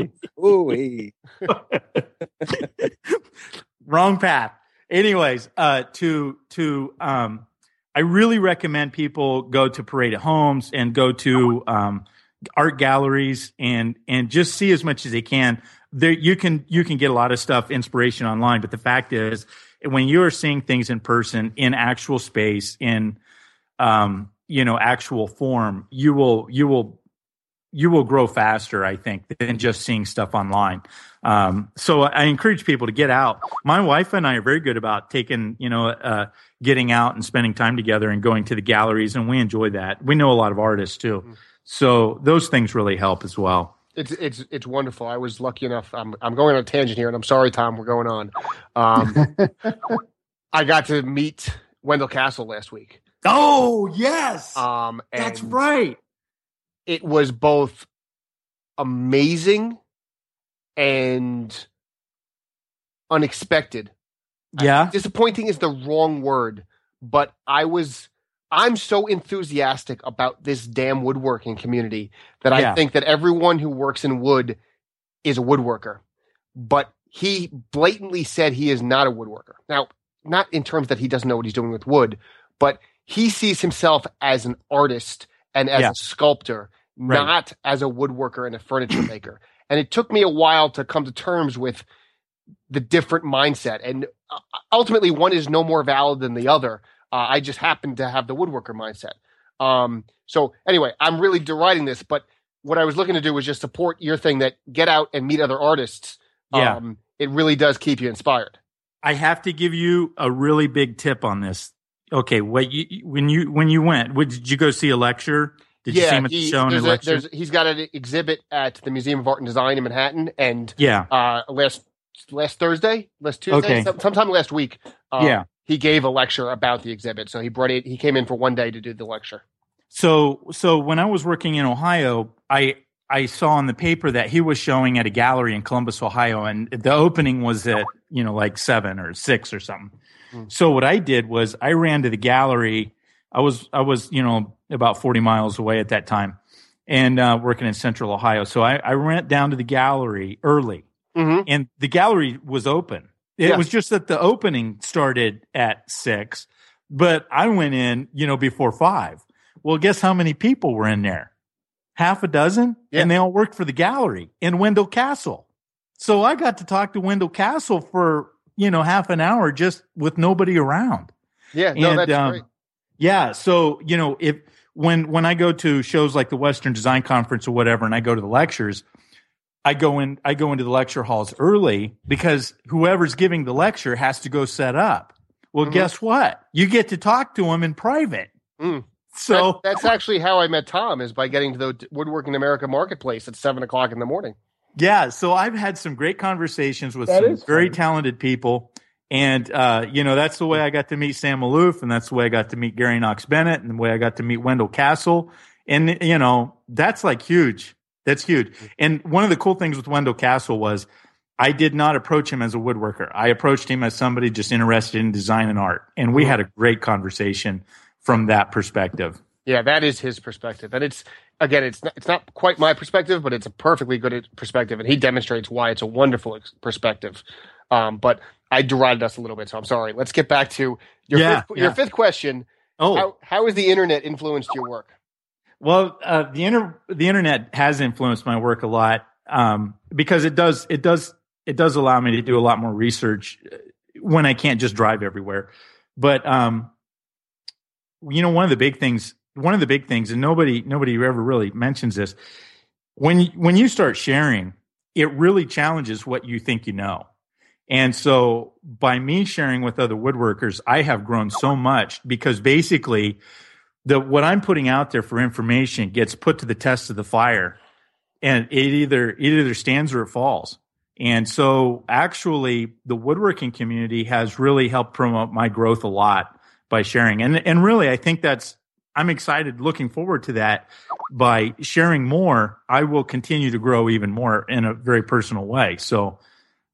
hey. Ooh, hey. (laughs) wrong path. Anyways, uh, to, to, um, I really recommend people go to Parade of Homes and go to, um, art galleries and, and just see as much as they can. There, you can, you can get a lot of stuff, inspiration online, but the fact is, when you are seeing things in person, in actual space, in, um, you know, actual form, you will, you will, you will grow faster, I think, than just seeing stuff online. Um, so I encourage people to get out. My wife and I are very good about taking, you know, uh, getting out and spending time together and going to the galleries, and we enjoy that. We know a lot of artists too, so those things really help as well. It's it's it's wonderful. I was lucky enough. I'm I'm going on a tangent here, and I'm sorry, Tom. We're going on. Um, (laughs) I got to meet Wendell Castle last week. Oh yes, Um, and that's right. It was both amazing and unexpected. Yeah, disappointing is the wrong word, but I was I'm so enthusiastic about this damn woodworking community that I Yeah. think that everyone who works in wood is a woodworker. But he blatantly said he is not a woodworker. Now, not in terms that he doesn't know what he's doing with wood, but he sees himself as an artist and as Yeah. a sculptor, Right. not as a woodworker and a furniture (clears throat) maker. And it took me a while to come to terms with the different mindset. And uh, ultimately, one is no more valid than the other. Uh, I just happen to have the woodworker mindset. Um, so anyway, I'm really deriding this, but what I was looking to do was just support your thing that get out and meet other artists. Yeah. Um, it really does keep you inspired. I have to give you a really big tip on this. Okay, what you when you when you went, what, did you go see a lecture? Did you see him at the he- show and a there's a- lecture? there's- he's got an exhibit at the Museum of Art and Design in Manhattan, and yeah, uh, last last Thursday, last Tuesday, Okay. sometime last week, um, Yeah. He gave a lecture about the exhibit. So he brought it. He came in for one day to do the lecture. So so when I was working in Ohio, I I saw in the paper that he was showing at a gallery in Columbus, Ohio, and the opening was at you know like seven or six or something. Hmm. So what I did was I ran to the gallery. I was I was you know about forty miles away at that time, and uh, working in Central Ohio. So I, I went down to the gallery early, Mm-hmm. and the gallery was open. It Yeah. was just that the opening started at six, but I went in, you know, before five. Well, guess how many people were in there? Half a dozen, Yeah. and they all worked for the gallery in Wendell Castle. So I got to talk to Wendell Castle for you know half an hour just with nobody around. Yeah, no, that's um, great. Yeah. So, you know, if when when I go to shows like the Western Design Conference or whatever, and I go to the lectures, I go in I go into the lecture halls early because whoever's giving the lecture has to go set up. Well, Mhm. guess what? You get to talk to them in private Mm. So That- that's actually how I met Tom is by getting to the Woodworking America marketplace at seven o'clock in the morning. Yeah, so I've had some great conversations with That some very talented people. And uh, you know, that's the way I got to meet Sam Maloof, and that's the way I got to meet Gary Knox Bennett, and the way I got to meet Wendell Castle. And you know, that's like huge. That's huge. And one of the cool things with Wendell Castle was I did not approach him as a woodworker. I approached him as somebody just interested in design and art. And we had a great conversation from that perspective. Yeah, that is his perspective, and it's again, it's not, it's not quite my perspective, but it's a perfectly good perspective, and he demonstrates why it's a wonderful perspective. Um, but I derided us a little bit, so I'm sorry. Let's get back to your Yeah, fifth, your fifth question. Oh, How how has the internet influenced your work? Well, uh, the inter- the internet has influenced my work a lot um, because it does it does it does allow me to do a lot more research uh, when I can't just drive everywhere. But um, you know, one of the big things, one of the big things, and nobody nobody ever really mentions this when when you start sharing, it really challenges what you think you know. And so by me sharing with other woodworkers, I have grown so much because basically the what I'm putting out there for information gets put to the test of the fire and it either it either stands or it falls. And so actually the woodworking community has really helped promote my growth a lot by sharing. And and really I think that's I'm excited looking forward to that by sharing more I will continue to grow even more in a very personal way. So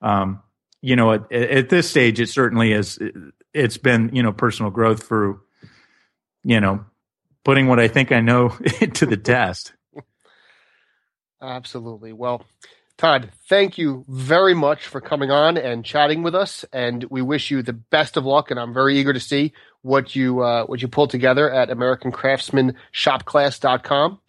um you know at, at this stage it certainly is it's been you know personal growth through you know putting what I think I know (laughs) to the test. Absolutely. Well, Todd, thank you very much for coming on and chatting with us, and we wish you the best of luck. And I'm very eager to see what you uh, what you pull together at AmericanCraftsmanShopClass.com.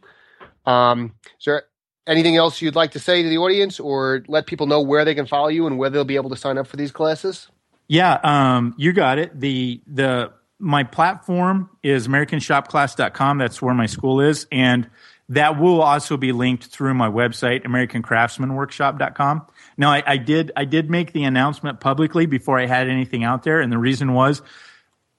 Um, is there anything else you'd like to say to the audience, or let people know where they can follow you and where they'll be able to sign up for these classes? Yeah, um, you got it. The the my platform is americanshopclass.com. That's where my school is, and that will also be linked through my website, americancraftsmanworkshop.com. Now, I, I did I did make the announcement publicly before I had anything out there, and the reason was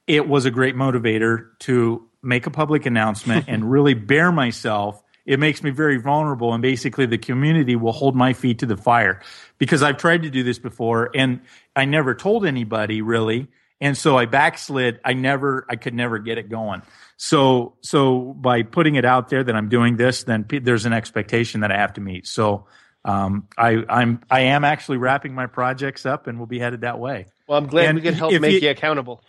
it was a great motivator to make a public announcement (laughs) and really bear myself. It makes me very vulnerable, and basically, the community will hold my feet to the fire because I've tried to do this before and I never told anybody really. And so I backslid. I never, I could never get it going. So, so by putting it out there that I'm doing this, then pe- there's an expectation that I have to meet. So, um, I, I'm, I am actually wrapping my projects up and we'll be headed that way. Well, I'm glad And we could help make you- you accountable.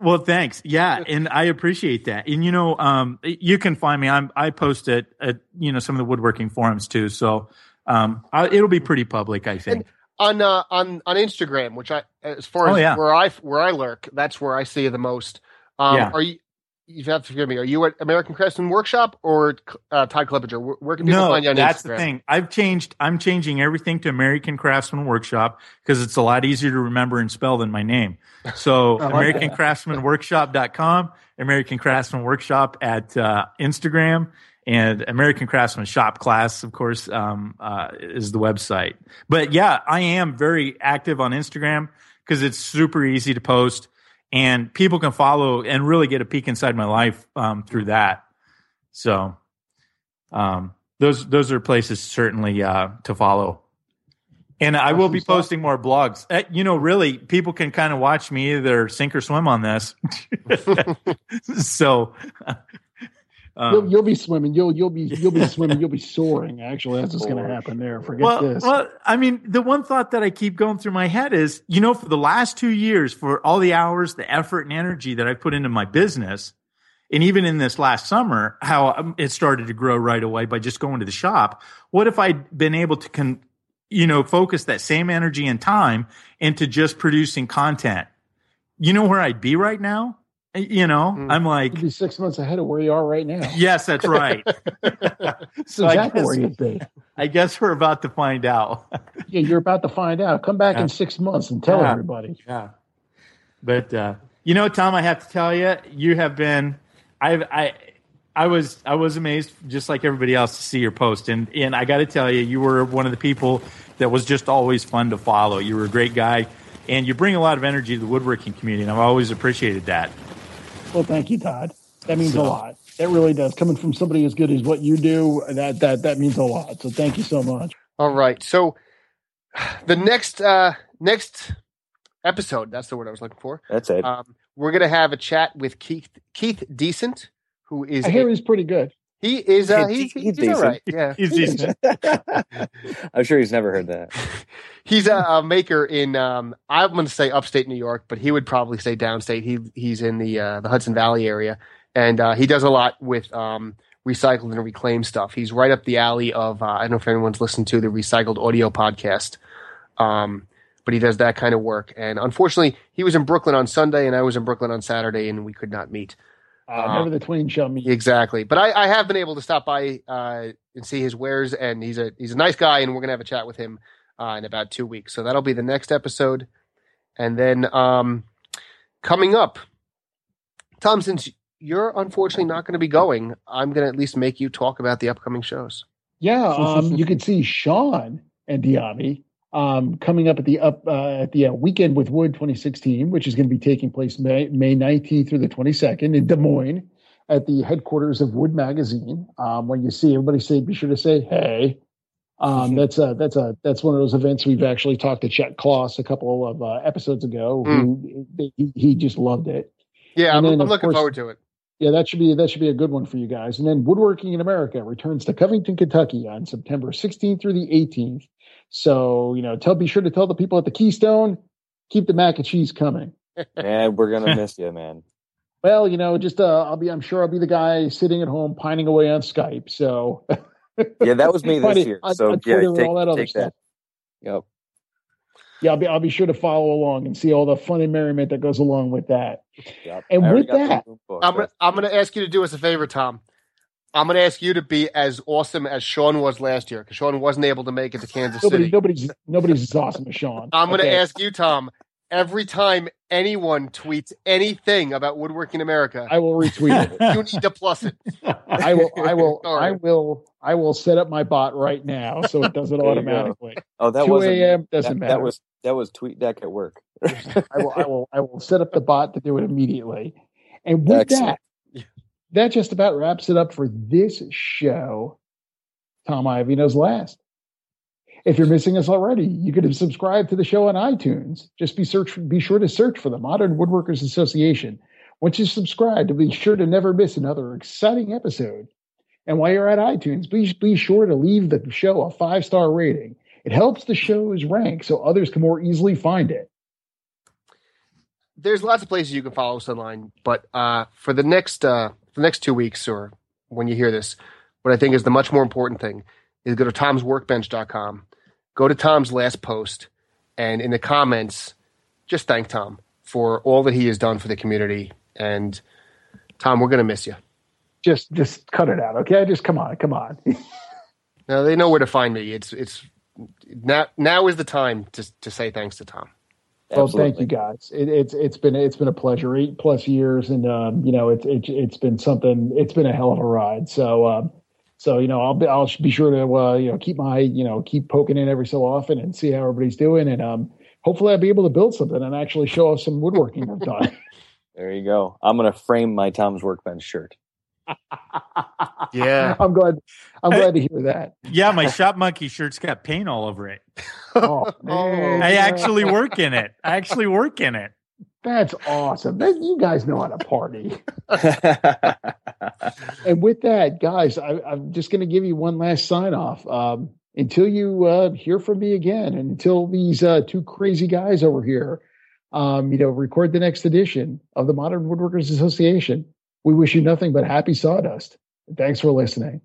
Well, thanks. Yeah, (laughs) and I appreciate that. And you know, um, you can find me. I'm I post it at you know some of the woodworking forums too. So um, I, it'll be pretty public, I think. On uh, on on Instagram, which I as far Oh, as yeah. where I where I lurk, that's where I see you the most. Um, Yeah. Are you? You have to forgive me. Are you at American Craftsman Workshop or uh, Todd Clippinger? Where, where can people no, find you on Instagram? that's Instagram? the thing. I've changed. I'm changing everything to American Craftsman Workshop because it's a lot easier to remember and spell than my name. So (laughs) like American Craftsman Workshop.com, American Craftsman Workshop at uh, Instagram, and American Craftsman Shop Class, of course, um, uh, is the website. But yeah, I am very active on Instagram because it's super easy to post, and people can follow and really get a peek inside my life um, through that. So um, those those are places certainly uh, to follow. And I will be posting more blogs. Uh, you know, really, people can kind of watch me either sink or swim on this. (laughs) so, um, You'll, you'll be swimming. You'll you'll be you'll be (laughs) swimming. You'll be soaring. Actually, that's what's going to happen there. Forget well, this. well, I mean, the one thought that I keep going through my head is, you know, for the last two years, for all the hours, the effort, and energy that I put into my business, and even in this last summer, how um, it started to grow right away by just going to the shop. What if I'd been able to, con- you know, focus that same energy and time into just producing content? You know where I'd be right now? You know, Mm. I'm like, You'd be six months ahead of where you are right now. (laughs) yes, that's right. (laughs) That's so I guess- where you'd be. I guess we're about to find out. (laughs) Yeah, you're about to find out. Come back Yeah. in six months and tell Yeah. everybody. Yeah. But uh, you know, Tom, I have to tell you, you have been. I I I was I was amazed, just like everybody else, to see your post, and and I got to tell you, you were one of the people that was just always fun to follow. You were a great guy, and you bring a lot of energy to the woodworking community, and I've always appreciated that. Well, thank you, Todd. That means a lot. That really does. Coming from somebody as good as what you do, that that that means a lot. So thank you so much. All right. So the next uh next episode, that's the word I was looking for. That's it. Um, we're gonna have a chat with Keith Keith Decent, who is I hear a- he's pretty good. He is uh, He's- he's, he's all right. Yeah. He's decent. (laughs) (laughs) I'm sure he's never heard that. he's a, a maker in um I'm going to say upstate New York, but he would probably say downstate. He he's in the uh, the Hudson Valley area, and uh, he does a lot with um recycled and reclaimed stuff. He's right up the alley of uh, I don't know if anyone's listened to the Recycled Audio podcast, um, but he does that kind of work. And unfortunately, he was in Brooklyn on Sunday, and I was in Brooklyn on Saturday, and we could not meet. Uh, never the twain shall meet. Exactly. But I, I have been able to stop by uh, and see his wares, and he's a he's a nice guy, and we're gonna have a chat with him uh, in about two weeks. So that'll be the next episode, and then um, coming up, Tom, since you're unfortunately not going to be going, I'm going to at least make you talk about the upcoming shows. Yeah, (laughs) um, you can see Sean and Dyami um, coming up at the up uh, at the uh, weekend with Wood 2016, which is going to be taking place May May 19th through the 22nd in Des Moines at the headquarters of Wood Magazine. Um, when you see everybody say, be sure to say hey. Um, that's a that's a that's one of those events we've actually talked to Chet Kloss a couple of uh, episodes ago. Who he, he just loved it. Yeah, And I'm, then, I'm looking course- forward to it. Yeah, that should be that should be a good one for you guys. And then Woodworking in America returns to Covington, Kentucky on September 16th through the 18th. So, you know, tell be sure to tell the people at the Keystone, keep the mac and cheese coming. (laughs) Man, we're gonna miss you, man. (laughs) Well, you know, just uh I'll be I'm sure I'll be the guy sitting at home pining away on Skype. So (laughs) Yeah, that was me this Funny, year. So on yeah, Twitter take, all that other take that. Yep. yeah, I'll be I'll be sure to follow along and see all the fun and merriment that goes along with that. Yep. And I with that- room. I'm gonna, I'm going to ask you to do us a favor, Tom. I'm going to ask you to be as awesome as Sean was last year because Sean wasn't able to make it to Kansas Nobody City. nobody's nobody's as awesome as Sean. I'm going to Okay. ask you, Tom, every time anyone tweets anything about Woodworking America, I will retweet it. (laughs) you need to plus it. (laughs) I will, I will, Sorry. I will, I will set up my bot right now so it does it There go. automatically. oh, that 2 was a.m. doesn't that, matter. that was that was TweetDeck at work. I will, I will, I will set up the bot to do it immediately. And with Excellent. that, that just about wraps it up for this show. Tom Iovino's last. If you're missing us already, you could have subscribed to the show on iTunes. Just be search, be sure to search for the Modern Woodworkers Association. Once you subscribe, to be sure to never miss another exciting episode. And while you're at iTunes, please be sure to leave the show a five star rating. It helps the show's rank so others can more easily find it. There's lots of places you can follow us online, but uh, for the next uh, the next two weeks or when you hear this, what I think is the much more important thing is go to tomsworkbench.com, go to Tom's last post, and in the comments, just thank Tom for all that he has done for the community. And Tom, we're going to miss you. Just, just cut it out, okay? Just come on, come on. (laughs) Now they know where to find me. It's it's now now is the time to to say thanks to Tom. Well, thank you guys. It, it's it's been it's been a pleasure. Eight plus years, and um, you know it's it, it's been something. It's been a hell of a ride. So um, so you know I'll be I'll be sure to uh, you know keep my you know keep poking in every so often and see how everybody's doing, and um, hopefully I'll be able to build something and actually show off some woodworking I've done. (laughs) There you go. I'm gonna frame my Tom's Workbench shirt. Yeah. (laughs) I'm glad I'm glad to hear that. yeah, my shop monkey shirt's got paint all over it. Oh, (laughs) man. I actually work in it. I actually work in it. that's awesome. That, you guys know how to party. (laughs) And with that, guys, I, I'm just going to give you one last sign off. Um, until you uh, hear from me again, and until these uh, two crazy guys over here, um, you know, record the next edition of the Modern Woodworkers Association, we wish you nothing but happy sawdust. Thanks for listening.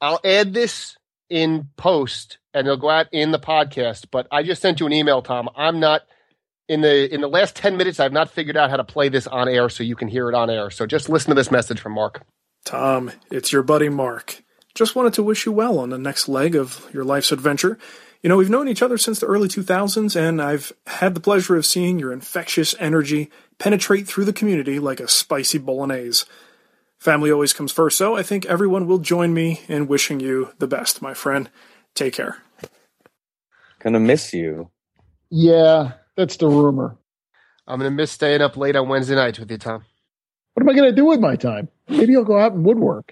I'll add this in post and it'll go out in the podcast. But I just sent you an email, Tom. I'm not in the in the last ten minutes. I've not figured out how to play this on air so you can hear it on air. So just listen to this message from Mark. Tom, it's your buddy Mark. Just wanted to wish you well on the next leg of your life's adventure. You know, we've known each other since the early 2000s, and I've had the pleasure of seeing your infectious energy penetrate through the community like a spicy bolognese. Family always comes first, so I think everyone will join me in wishing you the best, my friend. Take care. gonna miss you. Yeah, that's the rumor. I'm gonna miss staying up late on Wednesday nights with you, Tom. What am I going to do with my time? Maybe I'll go out and woodwork.